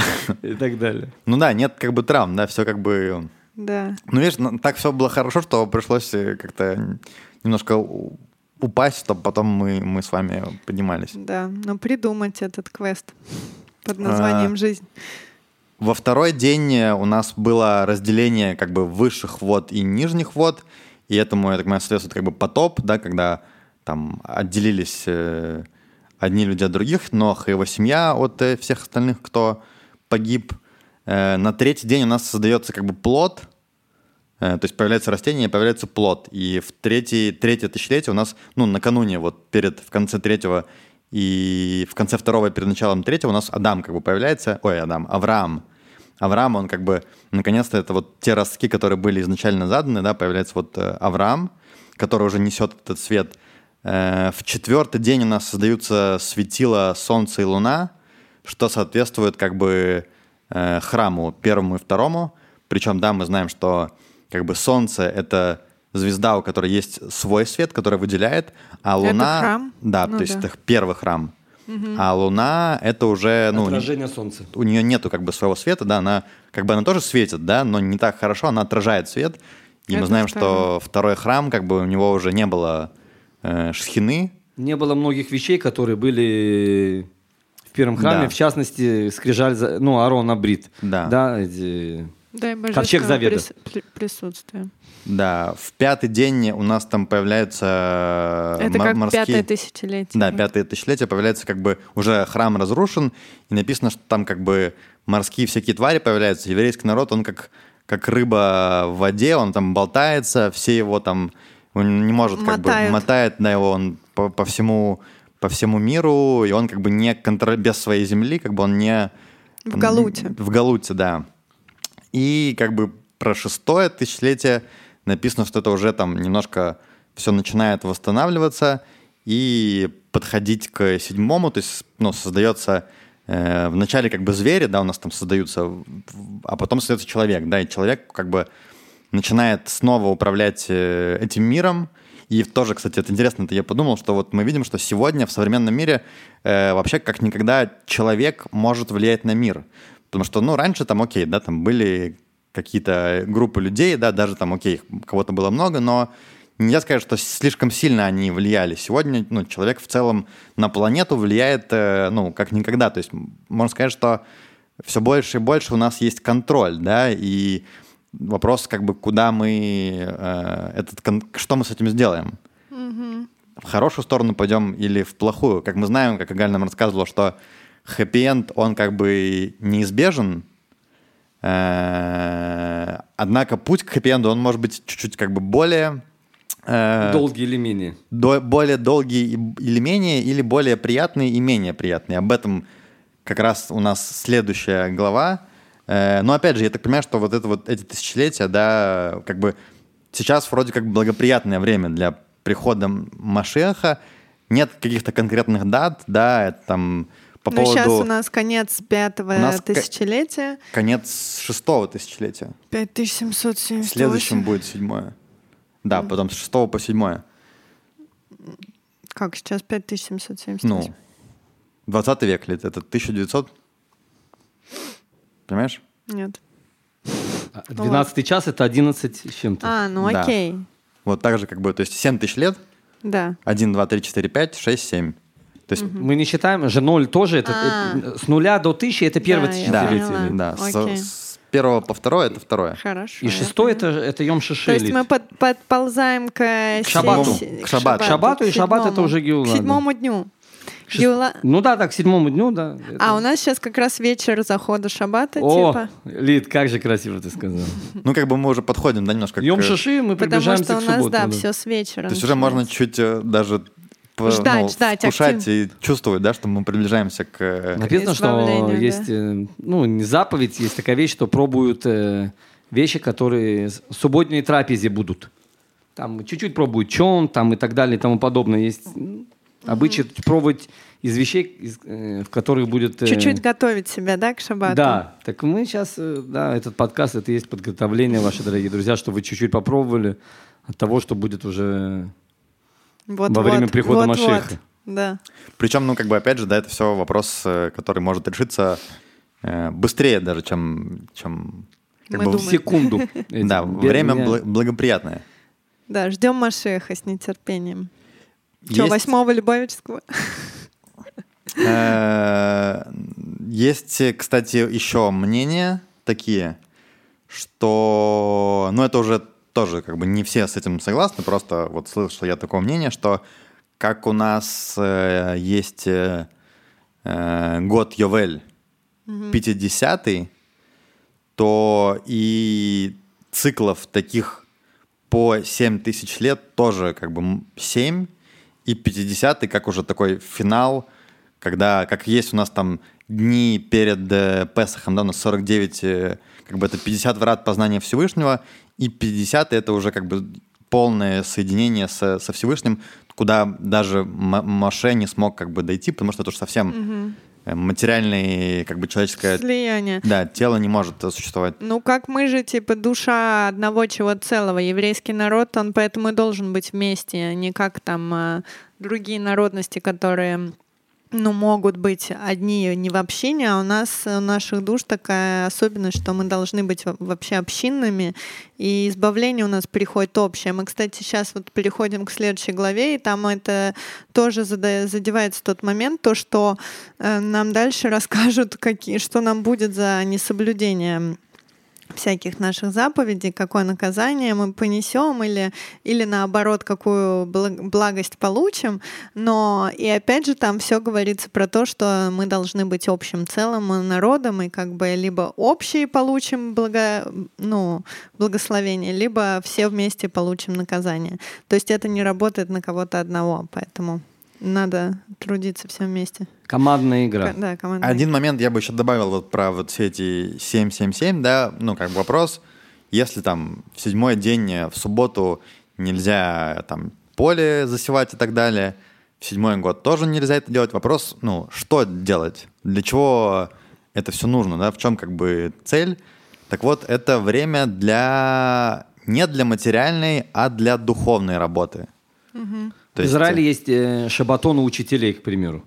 D: и так далее.
A: Ну да, нет как бы травм, да, все как бы...
C: Да.
A: Ну, видишь, ну, так все было хорошо, что пришлось э, как-то немножко упасть, чтобы потом мы, мы с вами поднимались.
C: Да, но придумать этот квест
A: А.
C: под названием «Жизнь».
A: Во второй день э, у нас было разделение как бы высших вод и нижних вод, и этому, я так понимаю, соответствует как бы потоп, да, когда там отделились э, одни люди от других, Нох и его семья от э, всех остальных, кто погиб. Э, на третий день у нас создается как бы плод, то есть появляется растение, появляется плод. И в третий, третье тысячелетие у нас, ну, накануне, вот перед, в конце третьего и в конце второго, перед началом третьего у нас Адам как бы появляется, ой, Адам, Авраам. Авраам, он как бы, наконец-то, это вот те ростки, которые были изначально заданы, да, появляется вот э, Авраам, который уже несет этот свет. Э, В четвертый день у нас создаются светила Солнце и Луна, что соответствует как бы э, храму первому и второму. Причем, да, мы знаем, что как бы Солнце — это звезда, у которой есть свой свет, который выделяет, а
C: Это
A: Луна...
C: храм?
A: Да,
C: Ну
A: то есть
C: да.
A: это первый храм. А Луна — это уже... Ну,
D: Отражение солнца.
A: у нее нету как бы своего света, да, она как бы она тоже светит, да, но не так хорошо, она отражает свет. И мы
C: Это
A: знаем,
C: второй.
A: что второй храм, как бы у него уже не было э, шхины,
D: Не было многих вещей, которые были в первом храме,
A: Да.
D: в частности, скрижаль, за- ну, Аарон Абрит.
A: Да.
D: Да, эти-
C: Да, и
D: Ковчег Завета.
C: прис- при- присутствия.
A: да. В пятый день у нас там появляются
C: Это
A: мор-
C: как
A: морские...
C: пятое тысячелетие.
A: Да, пятое тысячелетие появляется как бы уже храм разрушен, и написано, что там как бы морские всякие твари появляются. Еврейский народ, он как, как рыба в воде, он там болтается, все его там, он не может как
C: Мотают.
A: бы, мотает на его, он по, по всему по всему миру, и он как бы не контр... без своей земли, как бы он не...
C: В Галуте.
A: В Галуте, да. И как бы про шестое тысячелетие написано, что это уже там немножко все начинает восстанавливаться и подходить к седьмому, то есть ну, создается э, вначале как бы звери, да, у нас там создаются, а потом создается человек, да, и человек как бы начинает снова управлять э, этим миром. И тоже, кстати, это интересно, это я подумал, что вот мы видим, что сегодня в современном мире э, вообще как никогда человек может влиять на мир. Потому что, ну, раньше там, окей, да, там были какие-то группы людей, да, даже там, окей, кого-то было много, но нельзя сказать, что слишком сильно они влияли. Сегодня, ну, человек в целом на планету влияет, э, ну, как никогда. То есть можно сказать, что все больше и больше у нас есть контроль, да, и вопрос, как бы, куда мы э, этот, что мы с этим сделаем? В хорошую сторону пойдем или в плохую? Как мы знаем, как Галь нам рассказывала, что хэппи-энд, он как бы неизбежен, Э, однако путь к хэппи-энду, он может быть чуть-чуть как бы более э,
D: Долгие или менее?
A: до- более долгие и- или менее, или более приятные и менее приятные. Об этом как раз у нас следующая глава. Э, но опять же, я так понимаю, что вот это вот эти тысячелетия, да, как бы сейчас вроде как благоприятное время для прихода Машеха. Нет каких-то конкретных дат, да, это там по
C: Ну,
A: поводу
C: сейчас у нас конец пятого
A: У нас
C: тысячелетия.
A: конец шестого тысячелетия.
C: 5778.
A: В следующем будет седьмое. Да, потом с шестого по седьмое.
C: Как сейчас 5778?
A: Ну, 20 век лет, это 1900. Понимаешь?
C: Нет.
D: А 12 час это 11 с чем-то.
C: А, ну
A: Да.
C: окей.
A: Вот так же, как бы, то есть 7 тысяч лет,
C: Да.
A: 1, 2, 3, 4, 5, 6, 7. То есть,
D: Мы не считаем, же ноль тоже, это,
C: А.
D: э, с нуля до тысячи это первое
C: Да, я
A: да, да, с, первого по второе это второе.
C: Хорошо.
D: И
C: поняла.
D: это, это Йом Шиши.
C: То есть мы под- подползаем к,
D: К шаббату.
C: се-
A: К шаббату.
D: К шаббату, и
C: к
D: шаббат это уже Геула,
C: К
D: да.
C: седьмому дню.
D: Шест-
C: Геула-
D: Ну да, так, к седьмому дню, да.
C: А
D: Это-
C: у нас сейчас как раз вечер захода шаббата,
D: О,
C: типа.
D: Лид, как же красиво ты сказал.
A: Ну, как бы мы уже подходим, да, немножко
D: Йом
A: к...
D: Шиши мы
C: Потому
D: приближаемся
C: что у
D: к
C: нас,
D: субботу.
C: да, все с вечера.
A: То есть уже можно чуть э, даже
C: Ждать,
A: ну,
C: ждать,
A: вкушать
C: активно.
A: и чувствовать, да, что мы приближаемся к... э,
D: Написано, что
C: избавлению, да.
D: есть, э, ну, не заповедь, есть такая вещь, что пробуют э, вещи, которые в субботней трапезе будут. Там чуть-чуть пробуют чон, там и так далее и тому подобное. Есть обычай пробовать из вещей, из, э, в которых будет... э,
C: Чуть-чуть готовить себя, да, к шаббату?
D: Да, так мы сейчас, да, этот подкаст, это и есть подготовление, ваши дорогие друзья, что вы чуть-чуть попробовали от того, что будет уже...
C: Вот,
D: Во время
C: вот,
D: прихода
C: вот,
D: Машеха.
C: вот. Да.
A: Причем, ну, как бы, опять же, да, это все вопрос, э, который может решиться э, быстрее даже, чем... чем как
C: Мы
A: бы,
D: В секунду. этим.
A: Да, время бла- благоприятное.
C: Да, ждем Машеха с нетерпением. Че,
A: Есть-
C: восьмого Любавичского?
A: Э, Есть, кстати, еще мнения такие, что, ну это уже тоже как бы не все с этим согласны, просто вот слышал я такое мнение, что как у нас э, есть э, э, год Йовель 50 то и циклов таких по 7 тысяч лет тоже как бы 7, и 50 как уже такой финал, когда, как есть у нас там дни перед э, Песохом, да, у нас 49, э, как бы это 50 врат познания Всевышнего, и 50 это уже как бы полное соединение со, со Всевышним, куда даже М- Моше не смог как бы дойти, потому что это уже совсем э, материальный, как бы человеческое...
C: Слияние.
A: Да, тело не может э, существовать.
C: Ну, как мы же, типа, душа одного чего целого. Еврейский народ, он поэтому и должен быть вместе, а не как там а, другие народности, которые ну, могут быть одни не в общине, а у нас, у наших душ такая особенность, что мы должны быть во- вообще общинными, и избавление у нас приходит общее. Мы, кстати, сейчас вот переходим к следующей главе, и там это тоже задевается тот момент, то, что э, нам дальше расскажут, какие, что нам будет за несоблюдение всяких наших заповедей, какое наказание мы понесем или, или наоборот, какую благ- благость получим. Но и опять же там все говорится про то, что мы должны быть общим целым народом, и как бы либо общие получим благо, ну, благословение, либо все вместе получим наказание. То есть это не работает на кого-то одного, поэтому надо трудиться все вместе.
D: Командная игра.
C: Ко- Да, команда.
A: Один момент я бы еще добавил вот про вот все эти 777, да, ну, как бы вопрос, если там в седьмой день э, в субботу нельзя там поле засевать и так далее, в седьмой год тоже нельзя это делать, вопрос, ну, что делать, для чего это все нужно, да, в чем как бы цель, так вот, это время для, не для материальной, а для духовной работы. То
D: в
A: есть,
D: Израиле есть э, шабатон у учителей, к примеру.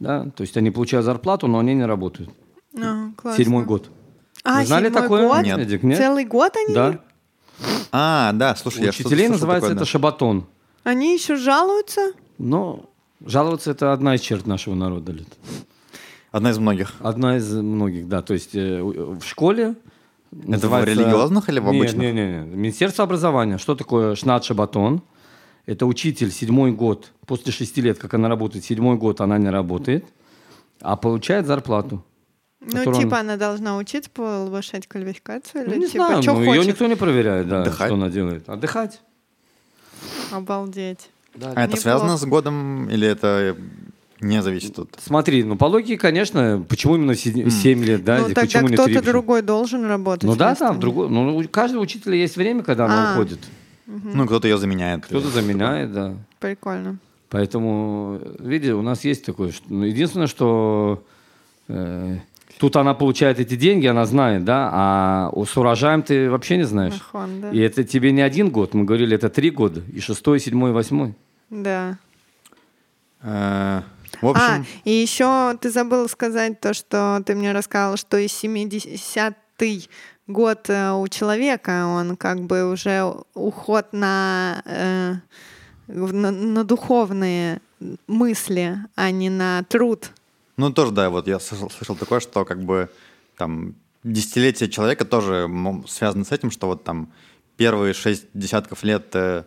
D: Да? То есть они получают зарплату, но они не работают.
C: А, классно.
D: Седьмой год.
C: А,
D: Вы знали
C: седьмой
D: такое?
C: год?
A: Нет.
D: Эдик, нет?
C: Целый год они?
D: Да.
A: А, да, слушай,
D: У
A: я
D: учителей называется
A: такое,
D: это
A: да.
D: шабатон.
C: Они еще жалуются?
D: Но жаловаться это одна из черт нашего народа. Лид.
A: Одна из многих.
D: Одна из многих, да. То есть э, в школе...
A: Это в религиозных или в обычных?
D: Нет, нет, нет. Министерство образования. Что такое шнат шабатон? Это учитель седьмой год, после шести лет, как она работает, седьмой год она не работает, а получает зарплату.
C: Ну, типа
D: он-
C: она должна учиться, повышать квалификацию?
D: Ну,
C: Или
D: не
C: типа,
D: знаю,
C: чё
D: ну, ее
C: хочет?
D: никто не проверяет, да,
A: Отдыхать?
D: что она делает. Отдыхать.
C: Обалдеть.
D: Да.
A: А это
C: Неплохо.
A: связано с годом или это не зависит тут?
D: Смотри, ну по логике, конечно, почему именно 7 лет, да?
C: ну,
D: и
C: тогда
D: почему не
C: кто-то
D: 3?
C: другой должен работать.
D: Ну да, там, другой. Ну, у каждого учителя есть время, когда она
C: А.
D: уходит.
A: Ну, кто-то ее заменяет.
D: Кто-то заменяет, да.
C: Прикольно.
D: Поэтому, видите, у нас есть такое. что- ну, единственное, что э, тут она получает эти деньги, она знает, да, а с урожаем ты вообще не знаешь.
C: Нахон, да.
D: И это тебе не один год, мы говорили, это три года, и шестой, и седьмой, и восьмой.
C: Да.
A: Э, В
C: А,
A: общем,
C: и еще ты забыл сказать то, что ты мне рассказал, что и 70-й год э, у человека, он как бы уже уход на, э, на, на духовные мысли, а не на труд.
A: ну тоже, да, вот я слышал, слышал такое, что как бы там десятилетие человека тоже связано с этим, что вот там первые шесть десятков лет э,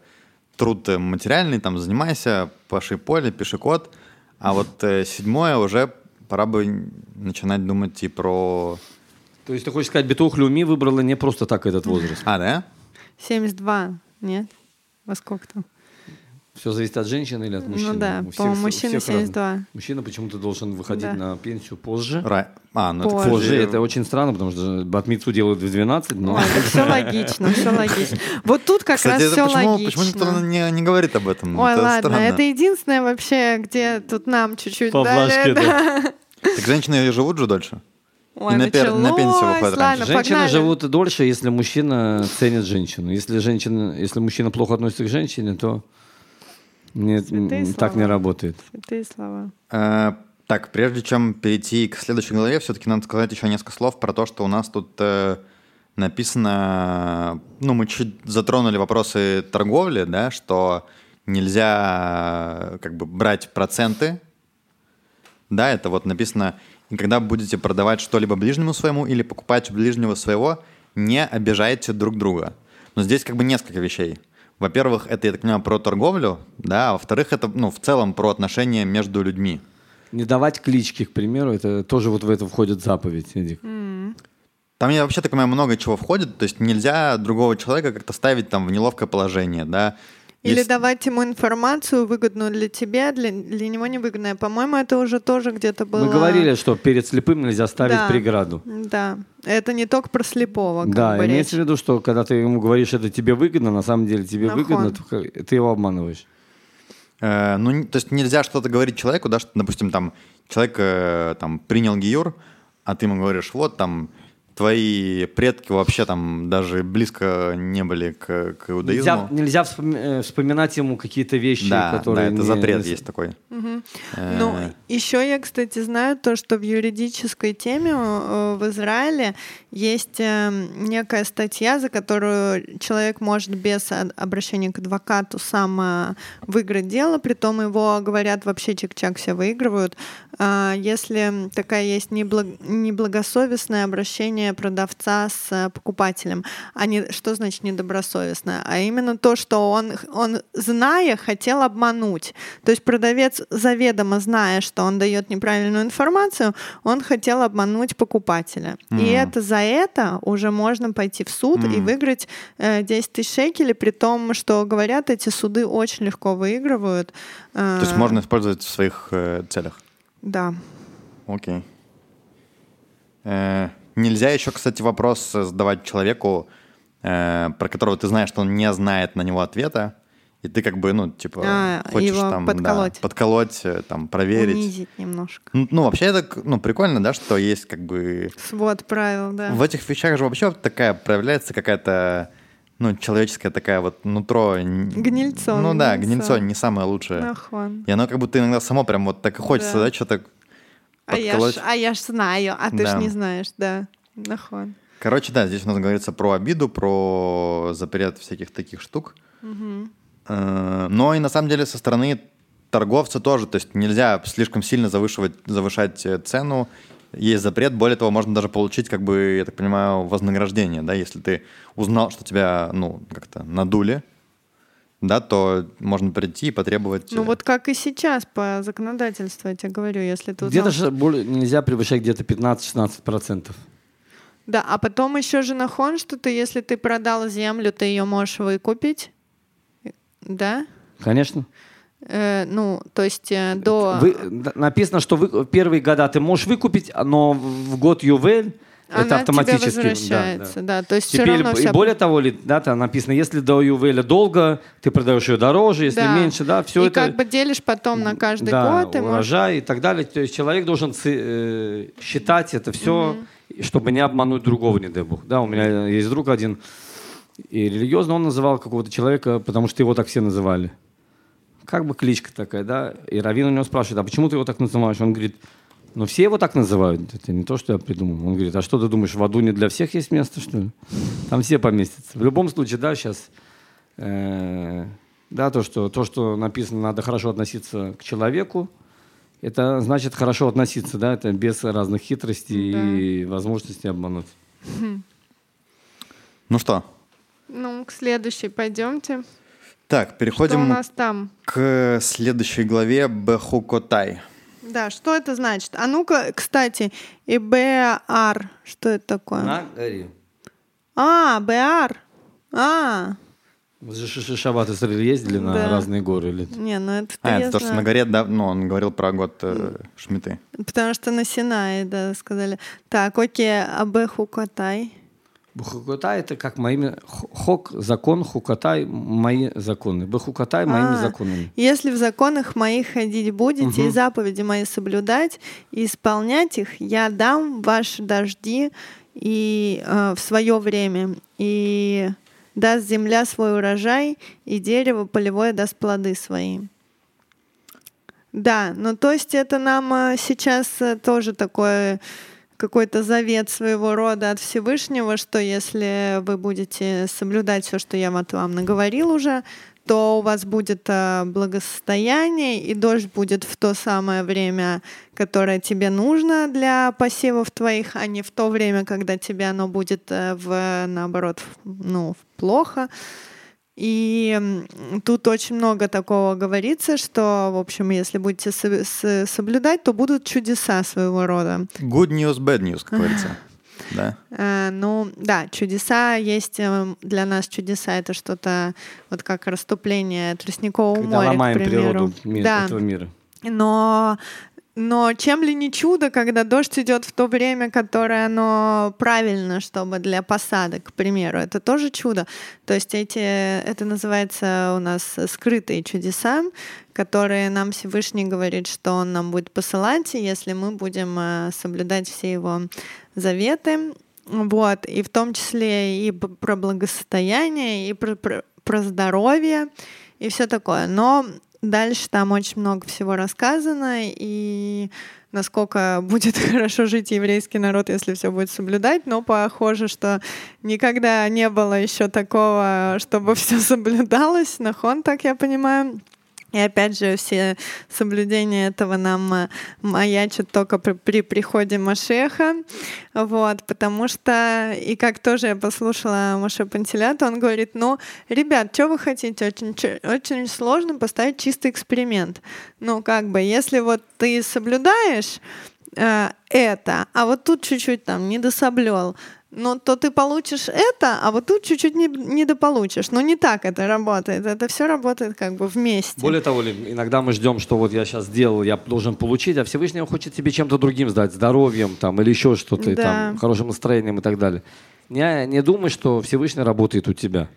A: труд э, материальный, там занимайся, паши поле, пиши код, а вот э, седьмое уже пора бы начинать думать и про...
D: То есть ты хочешь сказать, Битух Люми выбрала не просто так этот возраст.
A: А, да?
C: 72, нет? Во сколько там?
D: Все зависит от женщины или от мужчины?
C: Ну да, по-моему, мужчина
D: всех разно.
C: 72.
D: Мужчина почему-то должен выходить
C: Да.
D: на пенсию позже.
A: Ра- А, ну это,
C: Позже.
D: Позже
A: кстати,
D: это очень странно, потому что батмицу делают в 12, но...
C: Ой, все логично, все логично. Вот тут как
A: Кстати,
C: раз
A: это
C: все
A: почему, почему никто
C: логично.
A: не, не говорит об этом?
C: Ой,
A: это
C: ладно,
A: странно.
C: это единственное вообще, где тут нам чуть-чуть дали.
D: да.
C: да.
A: Так женщины живут же дольше.
C: Ой,
A: И на пер- на пенсию
C: Ладно,
A: раньше.
D: Женщины
C: погнали.
D: живут дольше, если мужчина ценит женщину. Если женщина, если мужчина плохо относится к женщине, то нет,
C: Святые
D: так не работает.
C: Святые слова.
A: Э, так, прежде чем перейти к следующей главе, все-таки надо сказать еще несколько слов про то, что у нас тут э, написано, ну, мы чуть затронули вопросы торговли, да, что нельзя э, как бы брать проценты, да, это вот написано, и когда будете продавать что-либо ближнему своему или покупать у ближнего своего, не обижайте друг друга. Но здесь как бы несколько вещей. Во-первых, это, я так понимаю, про торговлю, да, а во-вторых, это, ну, в целом про отношения между людьми.
D: Не давать клички, к примеру, это тоже вот в это входит заповедь, Эдик.
A: Там, я вообще так понимаю, много чего входит, то есть нельзя другого человека как-то ставить там в неловкое положение, да.
C: Или
A: Есть-
C: давать ему информацию, выгодную для тебя, для, для него невыгодную. По-моему, это уже тоже где-то было...
D: Мы говорили, что перед слепым нельзя ставить
C: Да.
D: преграду.
C: Да, это не только про слепого. как
D: Да,
C: бы,
D: имеется в виду, что когда ты ему говоришь, это тебе выгодно, на самом деле тебе
C: Нахон.
D: выгодно, только ты его обманываешь.
A: Э, ну, то есть нельзя что-то говорить человеку, да, что, допустим, там человек э, там принял гиюр, а ты ему говоришь, вот там твои предки вообще там даже близко не были к, к иудаизму.
D: Нельзя, нельзя э, вспоминать ему какие-то вещи,
A: да,
D: которые...
A: да, это
D: не-
A: запрет есть такой.
C: Ну,
A: Э,
C: еще я, кстати, знаю то, что в юридической теме э, в Израиле есть некая статья, за которую человек может без обращения к адвокату сам выиграть дело, притом его, говорят, вообще чик-чак все выигрывают. А, Если такая есть неблаг- неблагосовестное обращение продавца с э, покупателем, а не что значит недобросовестное, а именно то, что он, он зная, хотел обмануть. То есть продавец заведомо зная, что он дает неправильную информацию, он хотел обмануть покупателя. И
A: Мгм.
C: это за это уже можно пойти в суд и
A: Мгм.
C: выиграть э, 10 тысяч шекелей, при том, что говорят, эти суды очень легко выигрывают. Э,
A: То есть можно использовать в своих э, целях.
C: Да.
A: Окей. Э, нельзя еще, кстати, вопрос задавать человеку, э, про которого ты знаешь, что он не знает на него ответа, и ты как бы, ну, типа,
C: А,
A: хочешь там да,
C: подколоть.
A: подколоть, э, там, проверить.
C: Унизить немножко.
A: Ну, ну, вообще это, ну, прикольно, да, что есть как бы...
C: Свод правил, да.
A: В этих вещах же вообще такая проявляется какая-то, ну, человеческая такая вот нутро.
C: Гнильцо,
A: Ну да,
C: гнильцо.
A: гнильцо не самое лучшее.
C: Нахон.
A: И оно как будто иногда само прям вот так и хочется,
C: Да.
A: да, что-то
C: А я, ж, а я ж знаю, а ты
A: Да.
C: ж не знаешь, да. Нахон.
A: Короче, да, здесь у нас говорится про обиду, про запрет всяких таких штук. Э, Но и на самом деле со стороны торговца тоже, то есть нельзя слишком сильно завышивать, завышать э, цену. Есть запрет, более того, можно даже получить, как бы, я так понимаю, вознаграждение, да, если ты узнал, что тебя, ну, как-то надули, да, то можно прийти и потребовать.
C: Ну
A: э,
C: вот как и сейчас по законодательству, я тебе говорю, если ты
D: Где-то же более- нельзя превышать где-то 15-16%.
C: Да, а потом еще же нахон, что ты, если ты продал землю, ты ее можешь выкупить. Да?
D: Конечно.
C: Э, ну, то есть э, до...
D: Вы, написано, что вы, первые года ты можешь выкупить, но в в год ювель
C: она
D: это автоматически.
C: тебе возвращается, да, То есть все
D: Теперь,
C: равно
D: и
C: вся...
D: более того, да, там написано, если до ювеля долго, ты продаешь ее дороже, если
C: Да.
D: меньше, да, все
C: и
D: это...
C: как бы делишь потом на каждый
D: да,
C: год. и можешь-
D: урожай и так далее. То есть человек должен э, считать это все, чтобы не обмануть другого, не дай бог. Да, у меня есть друг один, и религиозно он называл какого-то человека, потому что его так все называли. Как бы кличка такая, да. И Равин у него спрашивает, а почему ты его так называешь? Он говорит, ну все его так называют. Это не то, что я придумал. Он говорит, а что ты думаешь, в аду не для всех есть место, что ли? Там все поместятся. В любом случае, да, сейчас... э, да, то что, то, что написано, надо хорошо относиться к человеку, это значит хорошо относиться, да, это без разных хитростей и возможностей обмануть.
A: Ну что,
C: Ну, к следующей пойдемте.
A: так,
C: Что у
A: переходим
C: нас там?
A: к следующей главе Бехукотай.
C: Да, что это значит? А ну-ка, кстати, и БАР, что это такое?
D: На горе.
C: А, БАР. А,
D: Вы же Шиши Шаббат Исраиль ездили на
C: Да.
D: разные горы? Или...
C: не, ну это
A: А, это то, что на горе, да, ну, он говорил про год э, Шмиты.
C: Потому что на Синае, да, сказали. Так, окей, а Бехукотай?
D: Бухукотай это как моими... Хок, закон, хукотай, мои законы. Бухукотай моими
C: А,
D: законами.
C: Если в законах моих ходить будете и
D: Мгм.
C: заповеди мои соблюдать и исполнять их, я дам ваши дожди и э, в свое время и даст земля свой урожай и дерево полевое даст плоды свои. Да, ну то есть это нам э, сейчас э, тоже такое какой-то завет своего рода от Всевышнего, что если вы будете соблюдать все, что я вот вам наговорил уже, то у вас будет э, благосостояние, и дождь будет в то самое время, которое тебе нужно для посевов твоих, а не в то время, когда тебе оно будет э, в, наоборот, ну, плохо. И тут очень много такого говорится, что, в общем, если будете со- с- соблюдать, то будут чудеса своего рода.
A: Good news, bad news, как говорится. Да.
C: Э, ну, да, чудеса есть э, для нас чудеса. Это что-то вот как расступление тростникового
D: Когда
C: моря,
D: ломаем
C: к примеру.
D: природу ми-
C: да,
D: этого мира.
C: но но чем ли не чудо, когда дождь идет в то время, которое оно правильно, чтобы для посадок, к примеру, это тоже чудо. То есть эти, это называется у нас скрытые чудеса, которые нам Всевышний говорит, что Он нам будет посылать, если мы будем э, соблюдать все Его заветы. Вот, и в том числе и про благосостояние, и про, про, про здоровье, и все такое. Но дальше там очень много всего рассказано, и насколько будет хорошо жить еврейский народ, если все будет соблюдать, но похоже, что никогда не было еще такого, чтобы все соблюдалось, нахон, так я понимаю. И опять же, все соблюдения этого нам э, маячат только при, при приходе Машеха. Вот, потому что, и как тоже я послушала Маша Пантелята, он говорит, ну, ребят, что вы хотите? Очень, очень сложно поставить чистый эксперимент. Ну, как бы, если вот ты соблюдаешь э, это, а вот тут чуть-чуть там недособлел, ну, то ты получишь это, а вот тут чуть-чуть не, недополучишь. Но не так это работает. Это все работает как бы вместе.
D: Более того, иногда мы ждем, что вот я сейчас сделал, я должен получить, а Всевышний хочет тебе чем-то другим сдать, здоровьем там, или еще что-то,
C: Да.
D: там, хорошим настроением и так далее. Не, не думай, что Всевышний работает у тебя.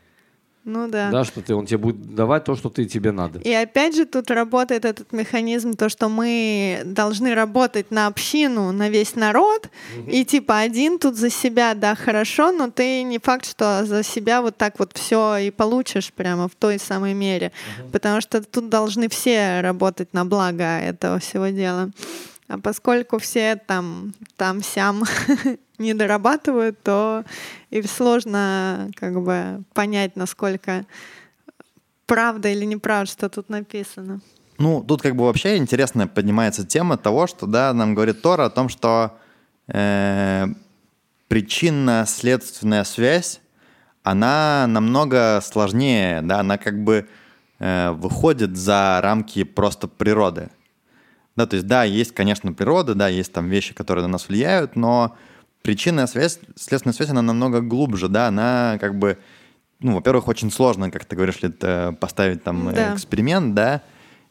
C: Ну да.
D: Да, что ты, он тебе будет давать то, что ты, тебе надо.
C: И опять же тут работает этот механизм, то, что мы должны работать на общину, на весь народ, и типа один тут за себя, да, хорошо, но ты не факт, что за себя вот так вот все и получишь прямо в той самой мере, потому что тут должны все работать на благо этого всего дела. А поскольку все там, там, сям не дорабатывают, то и сложно как бы понять, насколько правда или неправда, что тут написано.
A: Ну, тут как бы вообще интересная поднимается тема того, что, да, нам говорит Тора о том, что э, причинно-следственная связь, она намного сложнее, да, она как бы э, выходит за рамки просто природы. Да, то есть, да, есть, конечно, природа, да, есть там вещи, которые на нас влияют, но причинная связь, следственная связь, она намного глубже, да, она как бы ну, во-первых, очень сложно, как ты говоришь, это поставить там э,
C: Да.
A: эксперимент, да,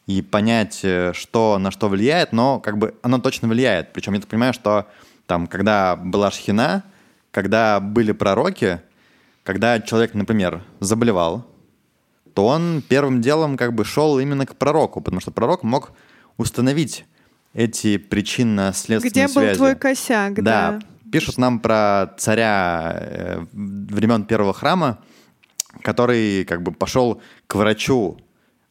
A: и понять, э, что на что влияет, но как бы оно точно влияет. Причем я так понимаю, что там, когда была шхина, когда были пророки, когда человек, например, заболевал, то он первым делом как бы шел именно к пророку, потому что пророк мог установить эти причинно-следственные
C: Где был
A: связи.
C: твой косяк, да.
A: Да, пишут нам про царя э, времен первого храма, который как бы пошел к врачу,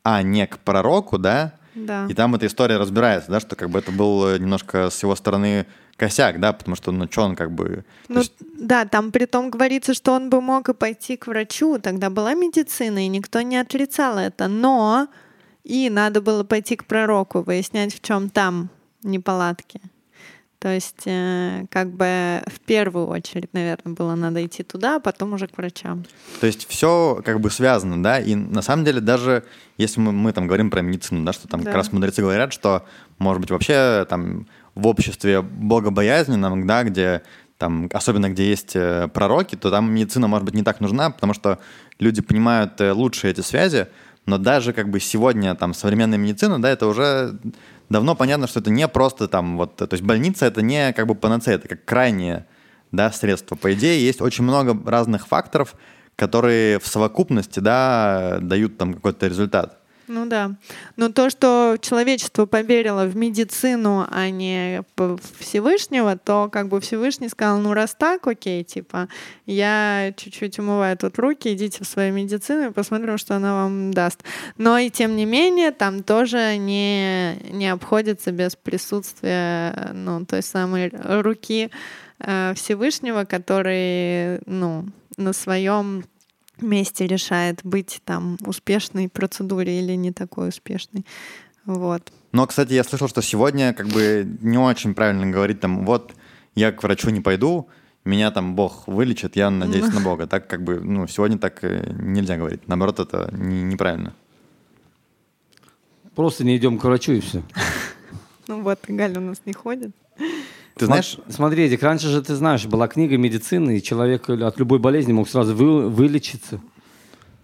A: а не к пророку, да,
C: Да.
A: и там эта история разбирается, да, что как бы это был э, немножко с его стороны косяк, да, потому что, ну, что он как бы...
C: Ну,
A: есть-
C: да, там при том говорится, что он бы мог и пойти к врачу. Тогда была медицина, и никто не отрицал это. Но и надо было пойти к пророку, выяснять, в чем там неполадки. То есть, э, как бы в первую очередь, наверное, было надо идти туда, а потом уже к врачам.
A: То есть все как бы связано, да, и на самом деле даже если мы, мы там говорим про медицину, да, что там
C: Да.
A: как раз мудрецы говорят, что, может быть, вообще там в обществе богобоязненном, да, где там, особенно где есть э, пророки, то там медицина, может быть, не так нужна, потому что люди понимают э, лучше эти связи, но даже как бы сегодня там современная медицина, да, это уже давно понятно, что это не просто там вот, то есть больница это не как бы панацея, это как крайнее да, средства. По идее, есть очень много разных факторов, которые в совокупности, да, дают там какой-то результат.
C: Ну да. Но то, что человечество поверило в медицину, а не в Всевышнего, то как бы Всевышний сказал, ну раз так, окей, типа, я чуть-чуть умываю тут руки, идите в свою медицину и посмотрим, что она вам даст. Но и тем не менее, там тоже не, не обходится без присутствия, ну, той самой руки э, Всевышнего, который, ну, на своем месте решает быть там успешной процедуре или не такой успешной. Вот.
A: Но, кстати, я слышал, что сегодня как бы не очень правильно говорить там, вот я к врачу не пойду, меня там Бог вылечит, я надеюсь на Бога. Так как бы, ну, сегодня так э, нельзя говорить. Наоборот, это не- неправильно.
D: Просто не идем к врачу и все.
C: Ну вот, Галя у нас не ходит.
A: Ты знаешь,
D: Смотри, Эдик, раньше же, ты знаешь, была книга медицины, и человек от любой болезни мог сразу вы- вылечиться.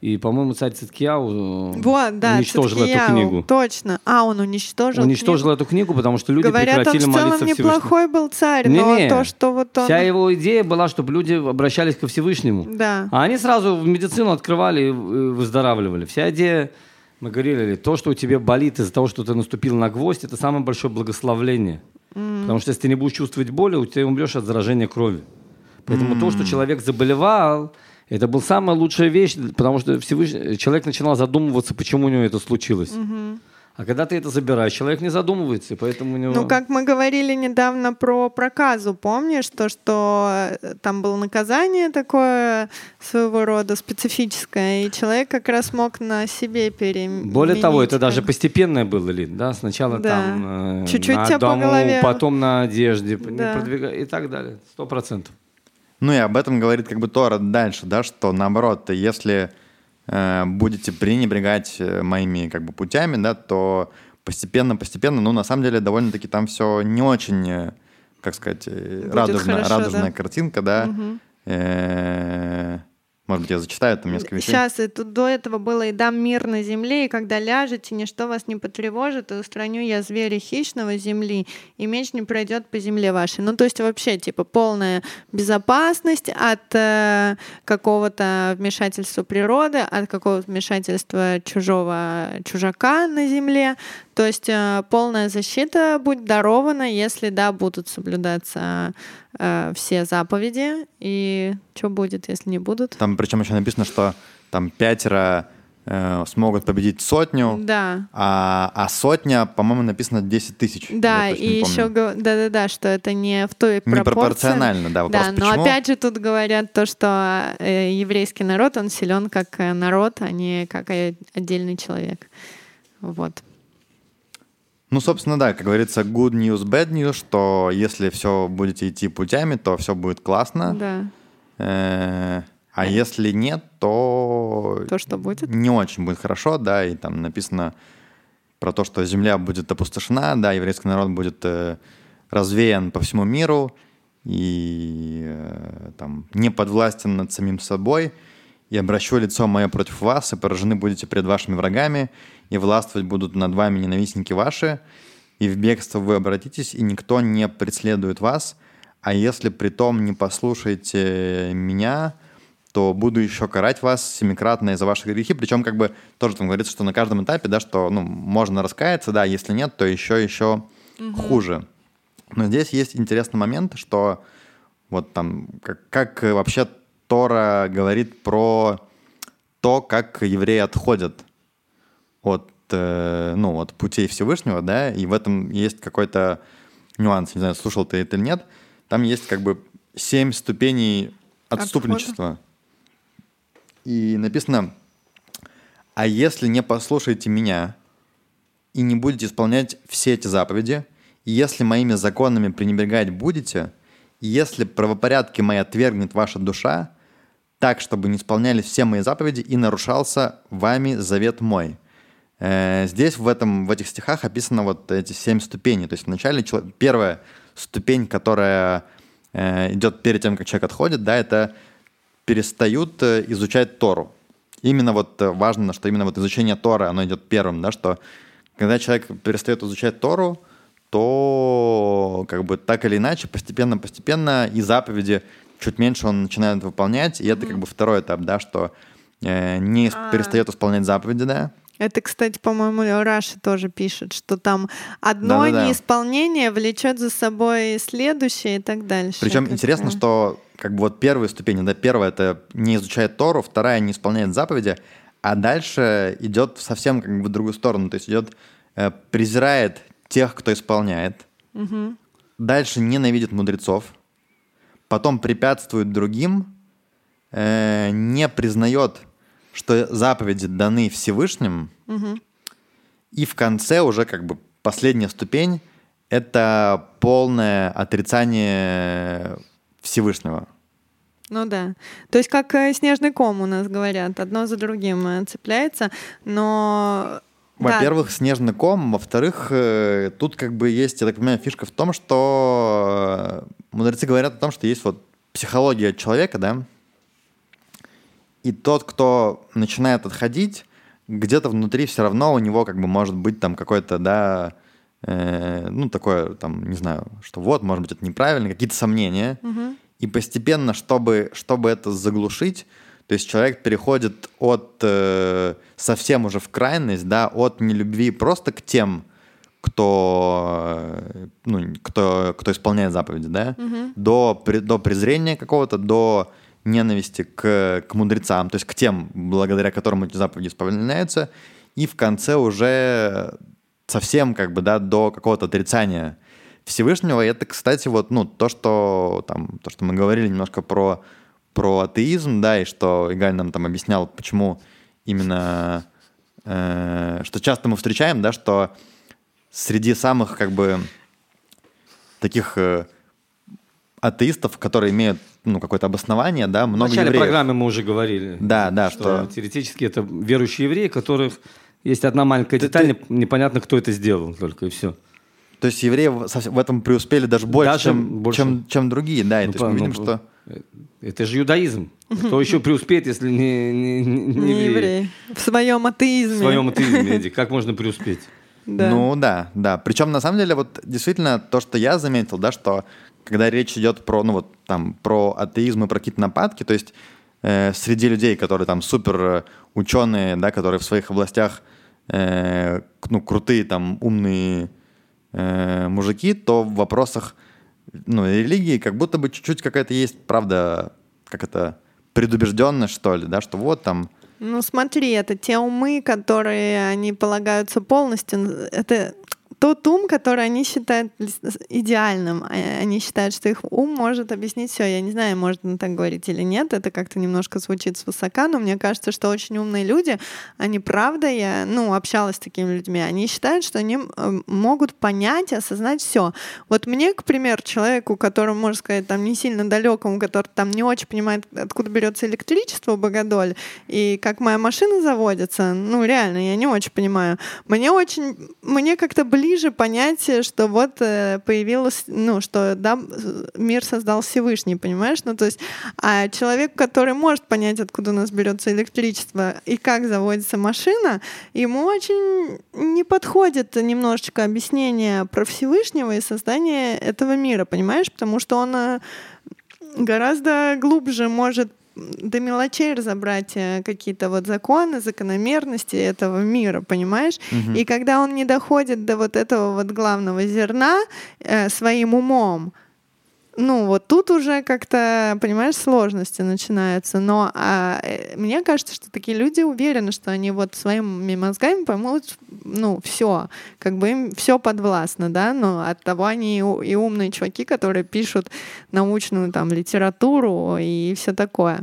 D: И, по-моему, царь Циткияу э,
C: Вот, да,
D: уничтожил
C: Циткияу,
D: эту книгу.
C: Точно. А, он уничтожил
D: уничтожил
C: книгу?
D: эту книгу, потому что люди
C: Говорят, он
D: прекратили
C: в целом
D: молиться Всевышнему.
C: неплохой был царь, но
D: Не-не.
C: то, что вот он...
D: Вся его идея была, чтобы люди обращались ко Всевышнему.
C: Да.
D: А они сразу в медицину открывали и выздоравливали. Вся идея, мы говорили, то, что у тебя болит из-за того, что ты наступил на гвоздь, это самое большое благословление. Потому что если ты не будешь чувствовать боли, у тебя умрешь от заражения крови. Поэтому то, что человек заболевал, это была самая лучшая вещь, потому что Всевышний, человек начинал задумываться, почему у него это случилось. А когда ты это забираешь, человек не задумывается, и поэтому у него...
C: Ну, как мы говорили недавно про проказу, помнишь, то, что э, там было наказание такое своего рода специфическое, и человек как раз мог на себе переменить.
D: Более того, это даже постепенное было, Лид, да? Сначала
C: Да.
D: там э,
C: Чуть-чуть
D: на
C: тебя по
D: дому,
C: голове.
D: потом на одежде,
C: Да.
D: продвига- и так далее. Сто процентов.
A: Ну и об этом говорит как бы Тора дальше, да, что наоборот, если э, будете пренебрегать э, моими как бы путями, да, то постепенно-постепенно, ну на самом деле довольно-таки там все не очень, э, как сказать,
C: Будет
A: радужная,
C: хорошо,
A: радужная
C: да.
A: картинка, да. Э, Может быть, я зачитаю там несколько вещей.
C: Сейчас, и тут до этого было «И дам мир на земле, и когда ляжете, ничто вас не потревожит, и устраню я зверя хищного земли, и меч не пройдет по земле вашей». Ну, то есть вообще, типа, полная безопасность от э, какого-то вмешательства природы, от какого-то вмешательства чужого чужака на земле. То есть э, полная защита будет дарована, если, да, будут соблюдаться э, все заповеди. И что будет, если не будут?
A: Там причем еще написано, что там пятеро э, смогут победить сотню,
C: Да.
A: а, а сотня, по-моему, написано 10 тысяч.
C: Да, и еще да-да-да, что это не в той пропорции.
A: Непропорционально, да, вопрос,
C: Да, но
A: почему?
C: опять же тут говорят то, что э, еврейский народ, он силен как э, народ, а не как э, отдельный человек. Вот.
A: Ну, собственно, да, как говорится, good news, bad news, что если все будете идти путями, то все будет классно.
C: Да.
A: Э, А если нет, то
C: То, что будет.
A: не очень будет хорошо, да, и там написано про то, что земля будет опустошена, да, еврейский народ будет э, развеян по всему миру и э, там не подвластен над самим собой. и обращу лицо мое против вас, и поражены будете пред вашими врагами, и властвовать будут над вами ненавистники ваши, и в бегство вы обратитесь, и никто не преследует вас, а если при том не послушаете меня, то буду еще карать вас семикратно за ваши грехи. Причем как бы тоже там говорится, что на каждом этапе, да, что ну, можно раскаяться, да, если нет, то еще, еще угу. хуже. Но здесь есть интересный момент, что вот там, как, как вообще Тора говорит про то, как евреи отходят от, э, ну, от путей Всевышнего, да, и в этом есть какой-то нюанс, не знаю, слушал ты это или нет, там есть как бы семь ступеней отступничества. Отхода. И написано, а если не послушаете меня и не будете исполнять все эти заповеди, и если моими законами пренебрегать будете, и если правопорядки мои отвергнет ваша душа, так, чтобы не исполнялись все мои заповеди и нарушался вами завет мой. Э, здесь в, этом, в этих стихах описано вот эти семь ступеней. То есть вначале человек, первая ступень, которая э, идет перед тем, как человек отходит, да, это перестают э, изучать Тору. Именно вот важно, что именно вот изучение Торы, оно идет первым, да, что когда человек перестает изучать Тору, то как бы так или иначе постепенно-постепенно и заповеди чуть меньше он начинает выполнять, и это как бы второй этап, да, что э, не а... перестает исполнять заповеди, да,
C: это, кстати, по-моему, Раши тоже пишет, что там одно Да-да-да. неисполнение влечет за собой следующее и так дальше.
A: Причем интересно, что как бы вот первые ступени, да, первая это не изучает Тору, вторая не исполняет заповеди, а дальше идет совсем как бы в другую сторону, то есть идет э, презирает тех, кто исполняет, угу. дальше ненавидит мудрецов, потом препятствует другим, э, не признает что заповеди даны Всевышним, угу. и в конце уже как бы последняя ступень — это полное отрицание Всевышнего.
C: Ну да. То есть как э, снежный ком у нас говорят, одно за другим э, цепляется, но...
A: Во-первых, да. снежный ком, во-вторых, э, тут как бы есть, я так понимаю, фишка в том, что мудрецы говорят о том, что есть вот психология человека, да, и тот, кто начинает отходить, где-то внутри все равно у него как бы может быть там какой-то, да, э, ну такое там, не знаю, что вот, может быть, это неправильно, какие-то сомнения. Угу. И постепенно, чтобы, чтобы это заглушить, то есть человек переходит от э, совсем уже в крайность, да, от нелюбви просто к тем, кто, ну, кто, кто исполняет заповеди, да, угу. до, до презрения какого-то, до ненависти к, к мудрецам, то есть к тем, благодаря которым эти заповеди исполняются, и в конце уже совсем как бы, да, до какого-то отрицания Всевышнего. И это, кстати, вот, ну, то, что, там, то, что мы говорили немножко про, про атеизм, да, и что Игаль нам там объяснял, почему именно, э, что часто мы встречаем, да, что среди самых, как бы, таких э, атеистов, которые имеют ну, какое-то обоснование, да, много
D: В начале
A: евреев.
D: программы мы уже говорили.
A: Да, да,
D: что, что... Теоретически это верующие евреи, которых есть одна маленькая ты, деталь, ты... непонятно, кто это сделал только, и все.
A: То есть евреи в этом преуспели даже больше, даже чем, больше. Чем, чем другие, да, и ну, то есть мы видим, ну, что...
D: Это же юдаизм. Кто еще преуспеет, если не, не, не,
C: не еврей? В своем атеизме.
D: В своем атеизме, Эдди. Как можно преуспеть?
A: Да. Ну да, да. Причем на самом деле вот действительно то, что я заметил, да, что когда речь идет про, ну вот там, про атеизм и про какие-то нападки, то есть э, среди людей, которые там супер э, ученые, да, которые в своих областях, э, ну, крутые там умные э, мужики, то в вопросах, ну, религии как будто бы чуть-чуть какая-то есть, правда, как это, предубежденность, что ли, да, что вот там...
C: Ну, смотри, это те умы, которые они полагаются полностью. Это тот ум, который они считают идеальным. А, они считают, что их ум может объяснить все. Я не знаю, можно так говорить или нет. Это как-то немножко звучит свысока, но мне кажется, что очень умные люди, они правда, я ну, общалась с такими людьми, они считают, что они э, могут понять, осознать все. Вот мне, к примеру, человеку, которому, можно сказать, там не сильно далекому, который там не очень понимает, откуда берется электричество в Богодоль, и как моя машина заводится, ну реально, я не очень понимаю. Мне очень, мне как-то ближе ближе понятие, что вот э, появилось, ну, что да, мир создал Всевышний, понимаешь? Ну, то есть, а человек, который может понять, откуда у нас берется электричество и как заводится машина, ему очень не подходит немножечко объяснение про Всевышнего и создание этого мира, понимаешь? Потому что он э, гораздо глубже может до мелочей разобрать э, какие-то вот законы, закономерности этого мира, понимаешь?
A: Мгм.
C: И когда он не доходит до вот этого вот главного зерна э, своим умом, ну вот тут уже как-то, понимаешь, сложности начинаются. Но а, э, мне кажется, что такие люди уверены, что они вот своими мозгами поймут, ну, все, как бы им все подвластно, да, но от того они и, умные чуваки, которые пишут научную там литературу и все такое.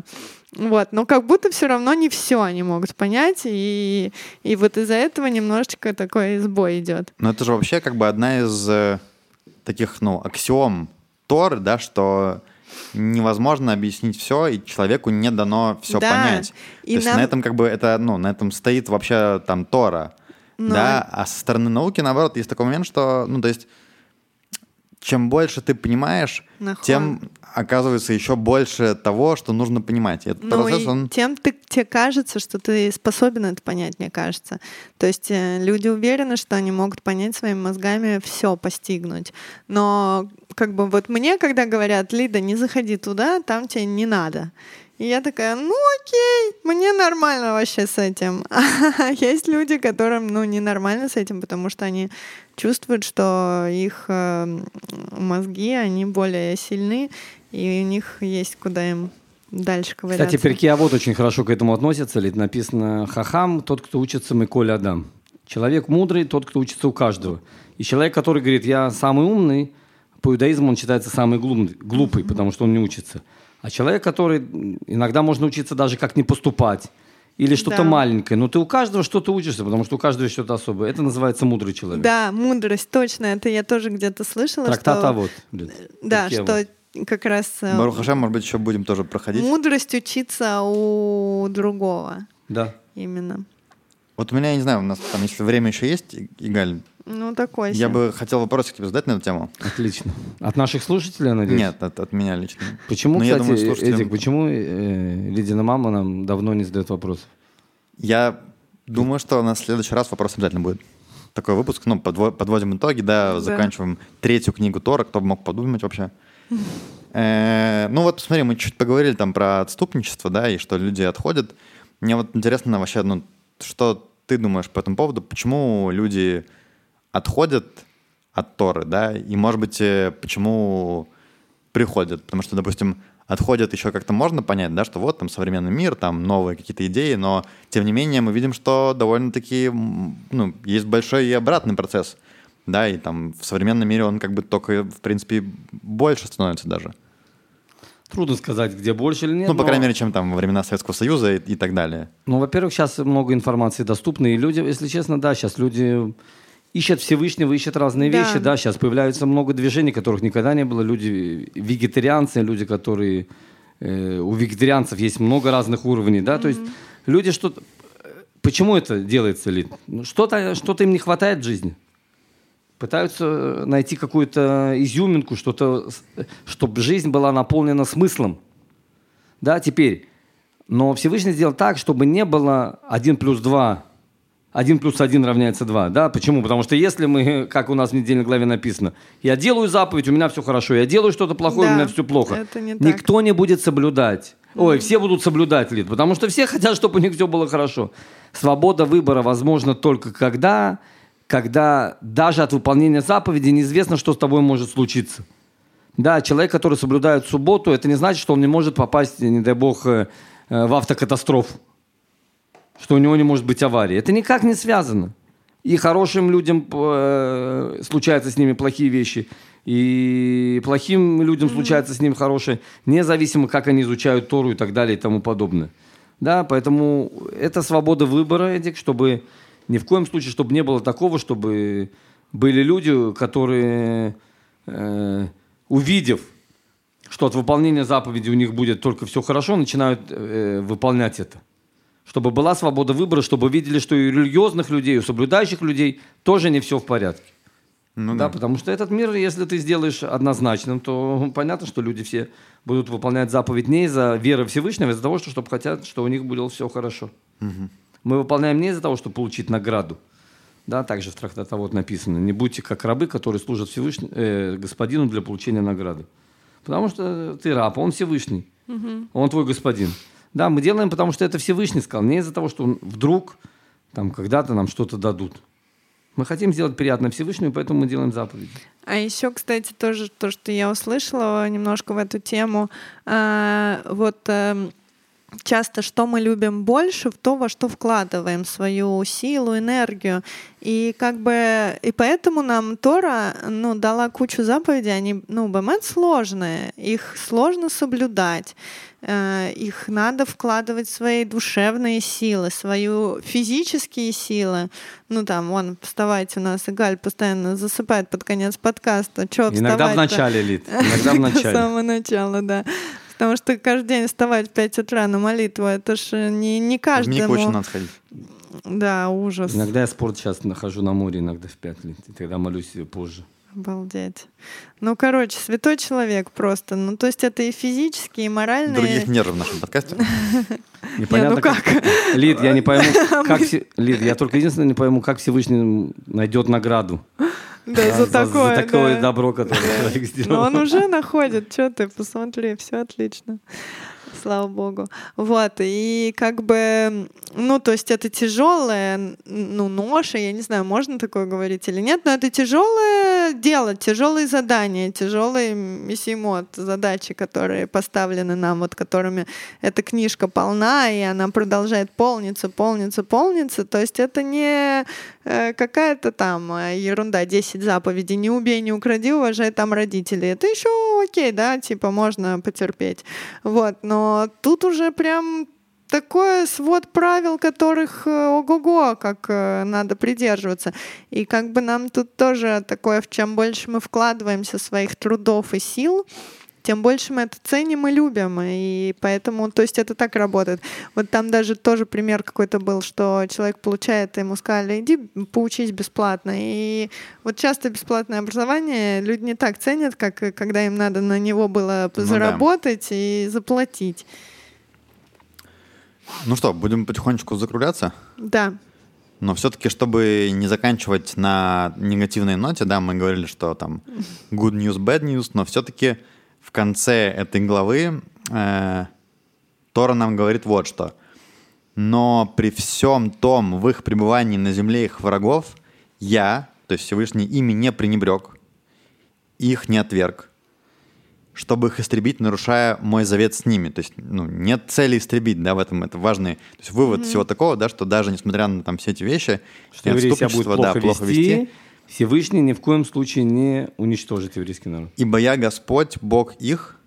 C: Вот, но как будто все равно не все они могут понять, и, и вот из-за этого немножечко такой сбой идет.
A: Но это же вообще как бы одна из э, таких, ну, аксиом Торы, да, что невозможно объяснить все, и человеку не дано все
C: Да,
A: понять.
C: и
A: То есть
C: нам-
A: на этом как бы это, ну, на этом стоит вообще там Тора,
C: Но-
A: да, а со стороны науки, наоборот, есть такой момент, что, ну, то есть чем больше ты понимаешь,
C: Нахон.
A: тем оказывается еще больше того, что нужно понимать. Этот
C: Ну
A: процесс, он...
C: тем ты, тебе кажется, что ты способен это понять, мне кажется. То есть э, люди уверены, что они могут понять своими мозгами все постигнуть. Но как бы вот мне, когда говорят, Лида, не заходи туда, там тебе не надо. И я такая, ну окей, мне нормально вообще с этим. А есть люди, которым ну ненормально с этим, потому что они чувствуют, что их э, мозги, они более сильны, и у них есть куда им дальше ковыряться.
D: Кстати, Перкея вот очень хорошо к этому относится. Ведь написано «Хахам – тот, кто учится Миколь Адам». Человек мудрый – тот, кто учится у каждого. И человек, который говорит «я самый умный», по иудаизму он считается самый глум- глупый, потому что он не учится. А человек, который иногда можно учиться даже как не поступать, или что-то
C: Да.
D: маленькое. Но ты у каждого что-то учишься, потому что у каждого что-то особое. Это называется мудрый человек.
C: Да, мудрость, точно. Это я тоже где-то слышала.
D: Трактат
C: что...
D: а вот. блин.
C: Да,
D: Перкея
C: что как раз э,
A: Барух Хашем, может быть, еще будем тоже проходить.
C: мудрость учиться у другого
D: Да.
C: именно.
A: Вот у меня, я не знаю, у нас там, если время еще есть, Игаль,
C: Ну, такой
A: я
C: себе.
A: бы хотел вопросик тебе задать на эту тему.
D: Отлично. От наших слушателей, я надеюсь?
A: Нет, от, от меня лично.
D: Почему,
A: Но я
D: кстати,
A: думаю, слушателям-
D: Эдик, почему э, Лидина мама нам давно не задает вопросов?
A: Я думаю, что на следующий раз вопрос обязательно будет. Такой выпуск, ну, подво- подводим итоги, да,
C: Да.
A: заканчиваем третью книгу Тора, кто бы мог подумать вообще. Э, Ну вот, смотри, мы чуть поговорили там про отступничество, да, и что люди отходят. Мне вот интересно вообще, ну, что ты думаешь по этому поводу, почему люди отходят от Торы, да, и, может быть, э, почему приходят, потому что, допустим, отходят еще как-то можно понять, да, что вот там современный мир, там новые какие-то идеи, но тем не менее мы видим, что довольно-таки, ну, есть большой и обратный процесс, да, и там в современном мире он как бы только, в принципе, больше становится даже.
D: Трудно сказать, где больше или нет.
A: ну, по
D: но-
A: крайней мере, чем там во времена Советского Союза и, и так далее.
D: Ну, во-первых, сейчас много информации доступно, и люди, если честно, да, сейчас люди ищут Всевышнего, ищут разные
C: Да.
D: вещи, да, сейчас появляются много движений, которых никогда не было, люди вегетарианцы, люди, которые... э, у вегетарианцев есть много разных уровней, да, то есть люди что-то... Почему это делается, Лид? Ну, что-то, что-то им не хватает в жизни. Пытаются найти какую-то изюминку, что-то, чтобы жизнь была наполнена смыслом. Да, теперь. Но Всевышний сделал так, чтобы не было 1 плюс 2. 1 плюс 1 равняется 2. Да? Почему? Потому что если мы, как у нас в недельной главе написано, я делаю заповедь, у меня все хорошо, я делаю что-то плохое,
C: Да,
D: у меня все плохо.
C: это не так.
D: Никто не будет соблюдать. Ой, все будут соблюдать, Лид, потому что все хотят, чтобы у них все было хорошо. Свобода выбора возможна только когда, когда даже от выполнения заповеди неизвестно, что с тобой может случиться. Да, человек, который соблюдает субботу, это не значит, что он не может попасть, не дай бог, э, э, в автокатастрофу. Что у него не может быть аварии. Это никак не связано. И хорошим людям э, случаются с ними плохие вещи, и плохим людям случаются с ними хорошие, независимо, как они изучают Тору и так далее и тому подобное. Да, поэтому это свобода выбора, Эдик, чтобы ни в коем случае, чтобы не было такого, чтобы были люди, которые, э, увидев, что от выполнения заповеди у них будет только все хорошо, начинают э, выполнять это. Чтобы была свобода выбора, чтобы видели, что и у религиозных людей, и у соблюдающих людей тоже не все в порядке.
A: Ну
D: да,
A: да.
D: потому что этот мир, если ты сделаешь однозначным, то понятно, что люди все будут выполнять заповедь не из-за веры Всевышнего, а из-за того, что, чтобы хотят, что у них было все хорошо. Мы выполняем не из-за того, чтобы получить награду. Да, также в трактате вот написано, не будьте как рабы, которые служат Всевышнему, э, господину для получения награды. Потому что ты раб, а он Всевышний. Он твой господин. Да, мы делаем, потому что это Всевышний сказал, не из-за того, что он вдруг там когда-то нам что-то дадут. Мы хотим сделать приятно Всевышнему, поэтому мы делаем заповеди.
C: А еще, кстати, тоже то, что я услышала немножко в эту тему, а, вот эм, часто что мы любим больше, в то, во что вкладываем свою силу, энергию. И как бы и поэтому нам Тора ну, дала кучу заповедей, они, ну, бэмэт сложные, их сложно соблюдать. Э, Их надо вкладывать в свои душевные силы, свою физические силы. Ну там, вон, вставайте, у нас Игаль постоянно засыпает под конец подкаста. Чё
D: Иногда в начале, Лид. Иногда в
C: С
D: начале.
C: самого начала, да. Потому что каждый день вставать в 5 утра на молитву, это ж не, не
A: Мику
C: каждому.
A: очень надо сходить.
C: Да, ужас.
D: Иногда я спорт сейчас нахожу на море, иногда в пять лет. И тогда молюсь позже.
C: Обалдеть. Ну, короче, святой человек просто. Ну, то есть это и физически, и морально.
A: Других же в нашем подкасте.
D: Непонятно,
C: ну как?
D: Лид, я не пойму, как... Все- Лид, я только единственное не пойму, как Всевышний найдет награду.
C: Да, за такое,
D: за такое
C: да.
D: добро, которое человек
C: Но
D: сделал.
C: он уже находит, что ты, посмотри, все отлично. Слава богу. Вот, и как бы, ну, то есть это тяжелая, ну, ноша, я не знаю, можно такое говорить или нет, но это тяжелое дело, тяжелые задания, тяжелые миссимот, задачи, которые поставлены нам, вот которыми эта книжка полна, и она продолжает полниться, полниться, полниться. То есть это не э, какая-то там э, ерунда, 10 заповедей, не убей, не укради, уважай там родителей. Это еще окей, да, типа можно потерпеть. Вот, но тут уже прям такой свод правил, которых э, ого-го, как э, надо придерживаться. И как бы нам тут тоже такое, в чем больше мы вкладываемся своих трудов и сил, тем больше мы это ценим и любим. И поэтому, то есть это так работает. Вот там даже тоже пример какой-то был, что человек получает, ему сказали, иди поучись бесплатно. И вот часто бесплатное образование люди не так ценят, как когда им надо на него было
A: Ну да.
C: заработать и заплатить.
A: Ну что, будем потихонечку закругляться?
C: Да.
A: Но все-таки, чтобы не заканчивать на негативной ноте, да, мы говорили, что там good news, bad news, но все-таки в конце этой главы э, Тора нам говорит вот что. Но при всем том, в их пребывании на земле их врагов, я, то есть Всевышний, ими не пренебрег, их не отверг, чтобы их истребить, нарушая мой завет с ними. То есть, ну, нет цели истребить, да, в этом это важный, то есть вывод всего такого, да, что даже несмотря на там все эти вещи,
D: Что
A: отступничество,
D: плохо,
A: да, плохо
D: вести,
A: вести,
D: Всевышний ни в коем случае не уничтожит еврейский народ.
A: Ибо я Господь, Бог их,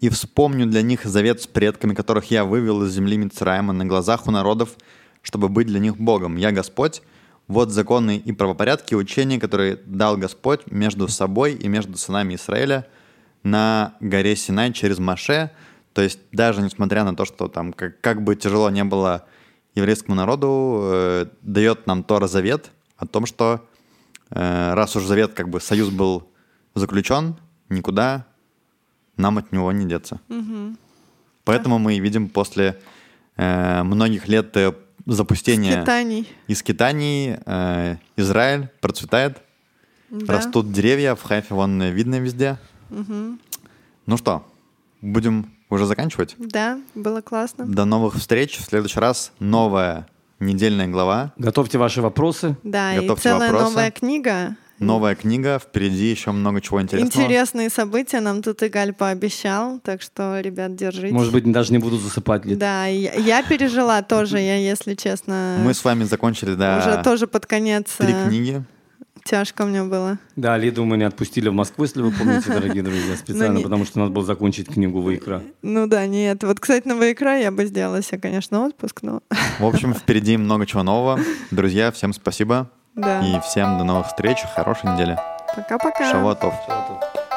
A: и вспомню для них завет с предками, которых я вывел из земли Мицраима на глазах у народов, чтобы быть для них Богом. Я Господь, вот законы и правопорядки, учения, которые дал Господь между собой и между сынами Израиля на горе Синай через Маше. То есть даже несмотря на то, что там как, как бы тяжело не было еврейскому народу, э, дает нам Тора завет о том, что раз уж завет, как бы союз был заключен, никуда нам от него не деться. Поэтому мы видим после э, многих лет э, запустения
C: Скитаний.
A: и скитаний э, Израиль процветает,
C: Да.
A: растут деревья, в Хайфе вон э, видно везде. Ну что, будем уже заканчивать?
C: Да, было классно.
A: До новых встреч. В следующий раз новая недельная глава,
D: Готовьте ваши вопросы.
C: Да, и
A: Готовьте
C: целая
A: вопросы.
C: новая книга.
A: новая книга, впереди еще много чего интересного.
C: Интересные события нам тут Игаль пообещал, так что, ребят, держитесь.
D: Может быть, даже не буду засыпать. Лид.
C: Да, и я, я пережила тоже, я, если честно,
A: Мы с вами закончили, да,
C: уже тоже под конец
A: три
C: э,
A: книги.
C: Тяжко мне было.
D: Да, Лиду мы не отпустили в Москву, если вы помните, дорогие друзья, специально,
C: Ну, не-
D: потому что надо было закончить книгу «Ваикра».
C: Ну да, нет. Вот, кстати, на Ваикра я бы сделала себе, конечно, отпуск, но
A: В общем, впереди много чего нового. Друзья, всем спасибо.
C: да.
A: И всем до новых встреч. Хорошей недели.
C: Пока-пока.
A: Шавуатов.
D: Всё, это-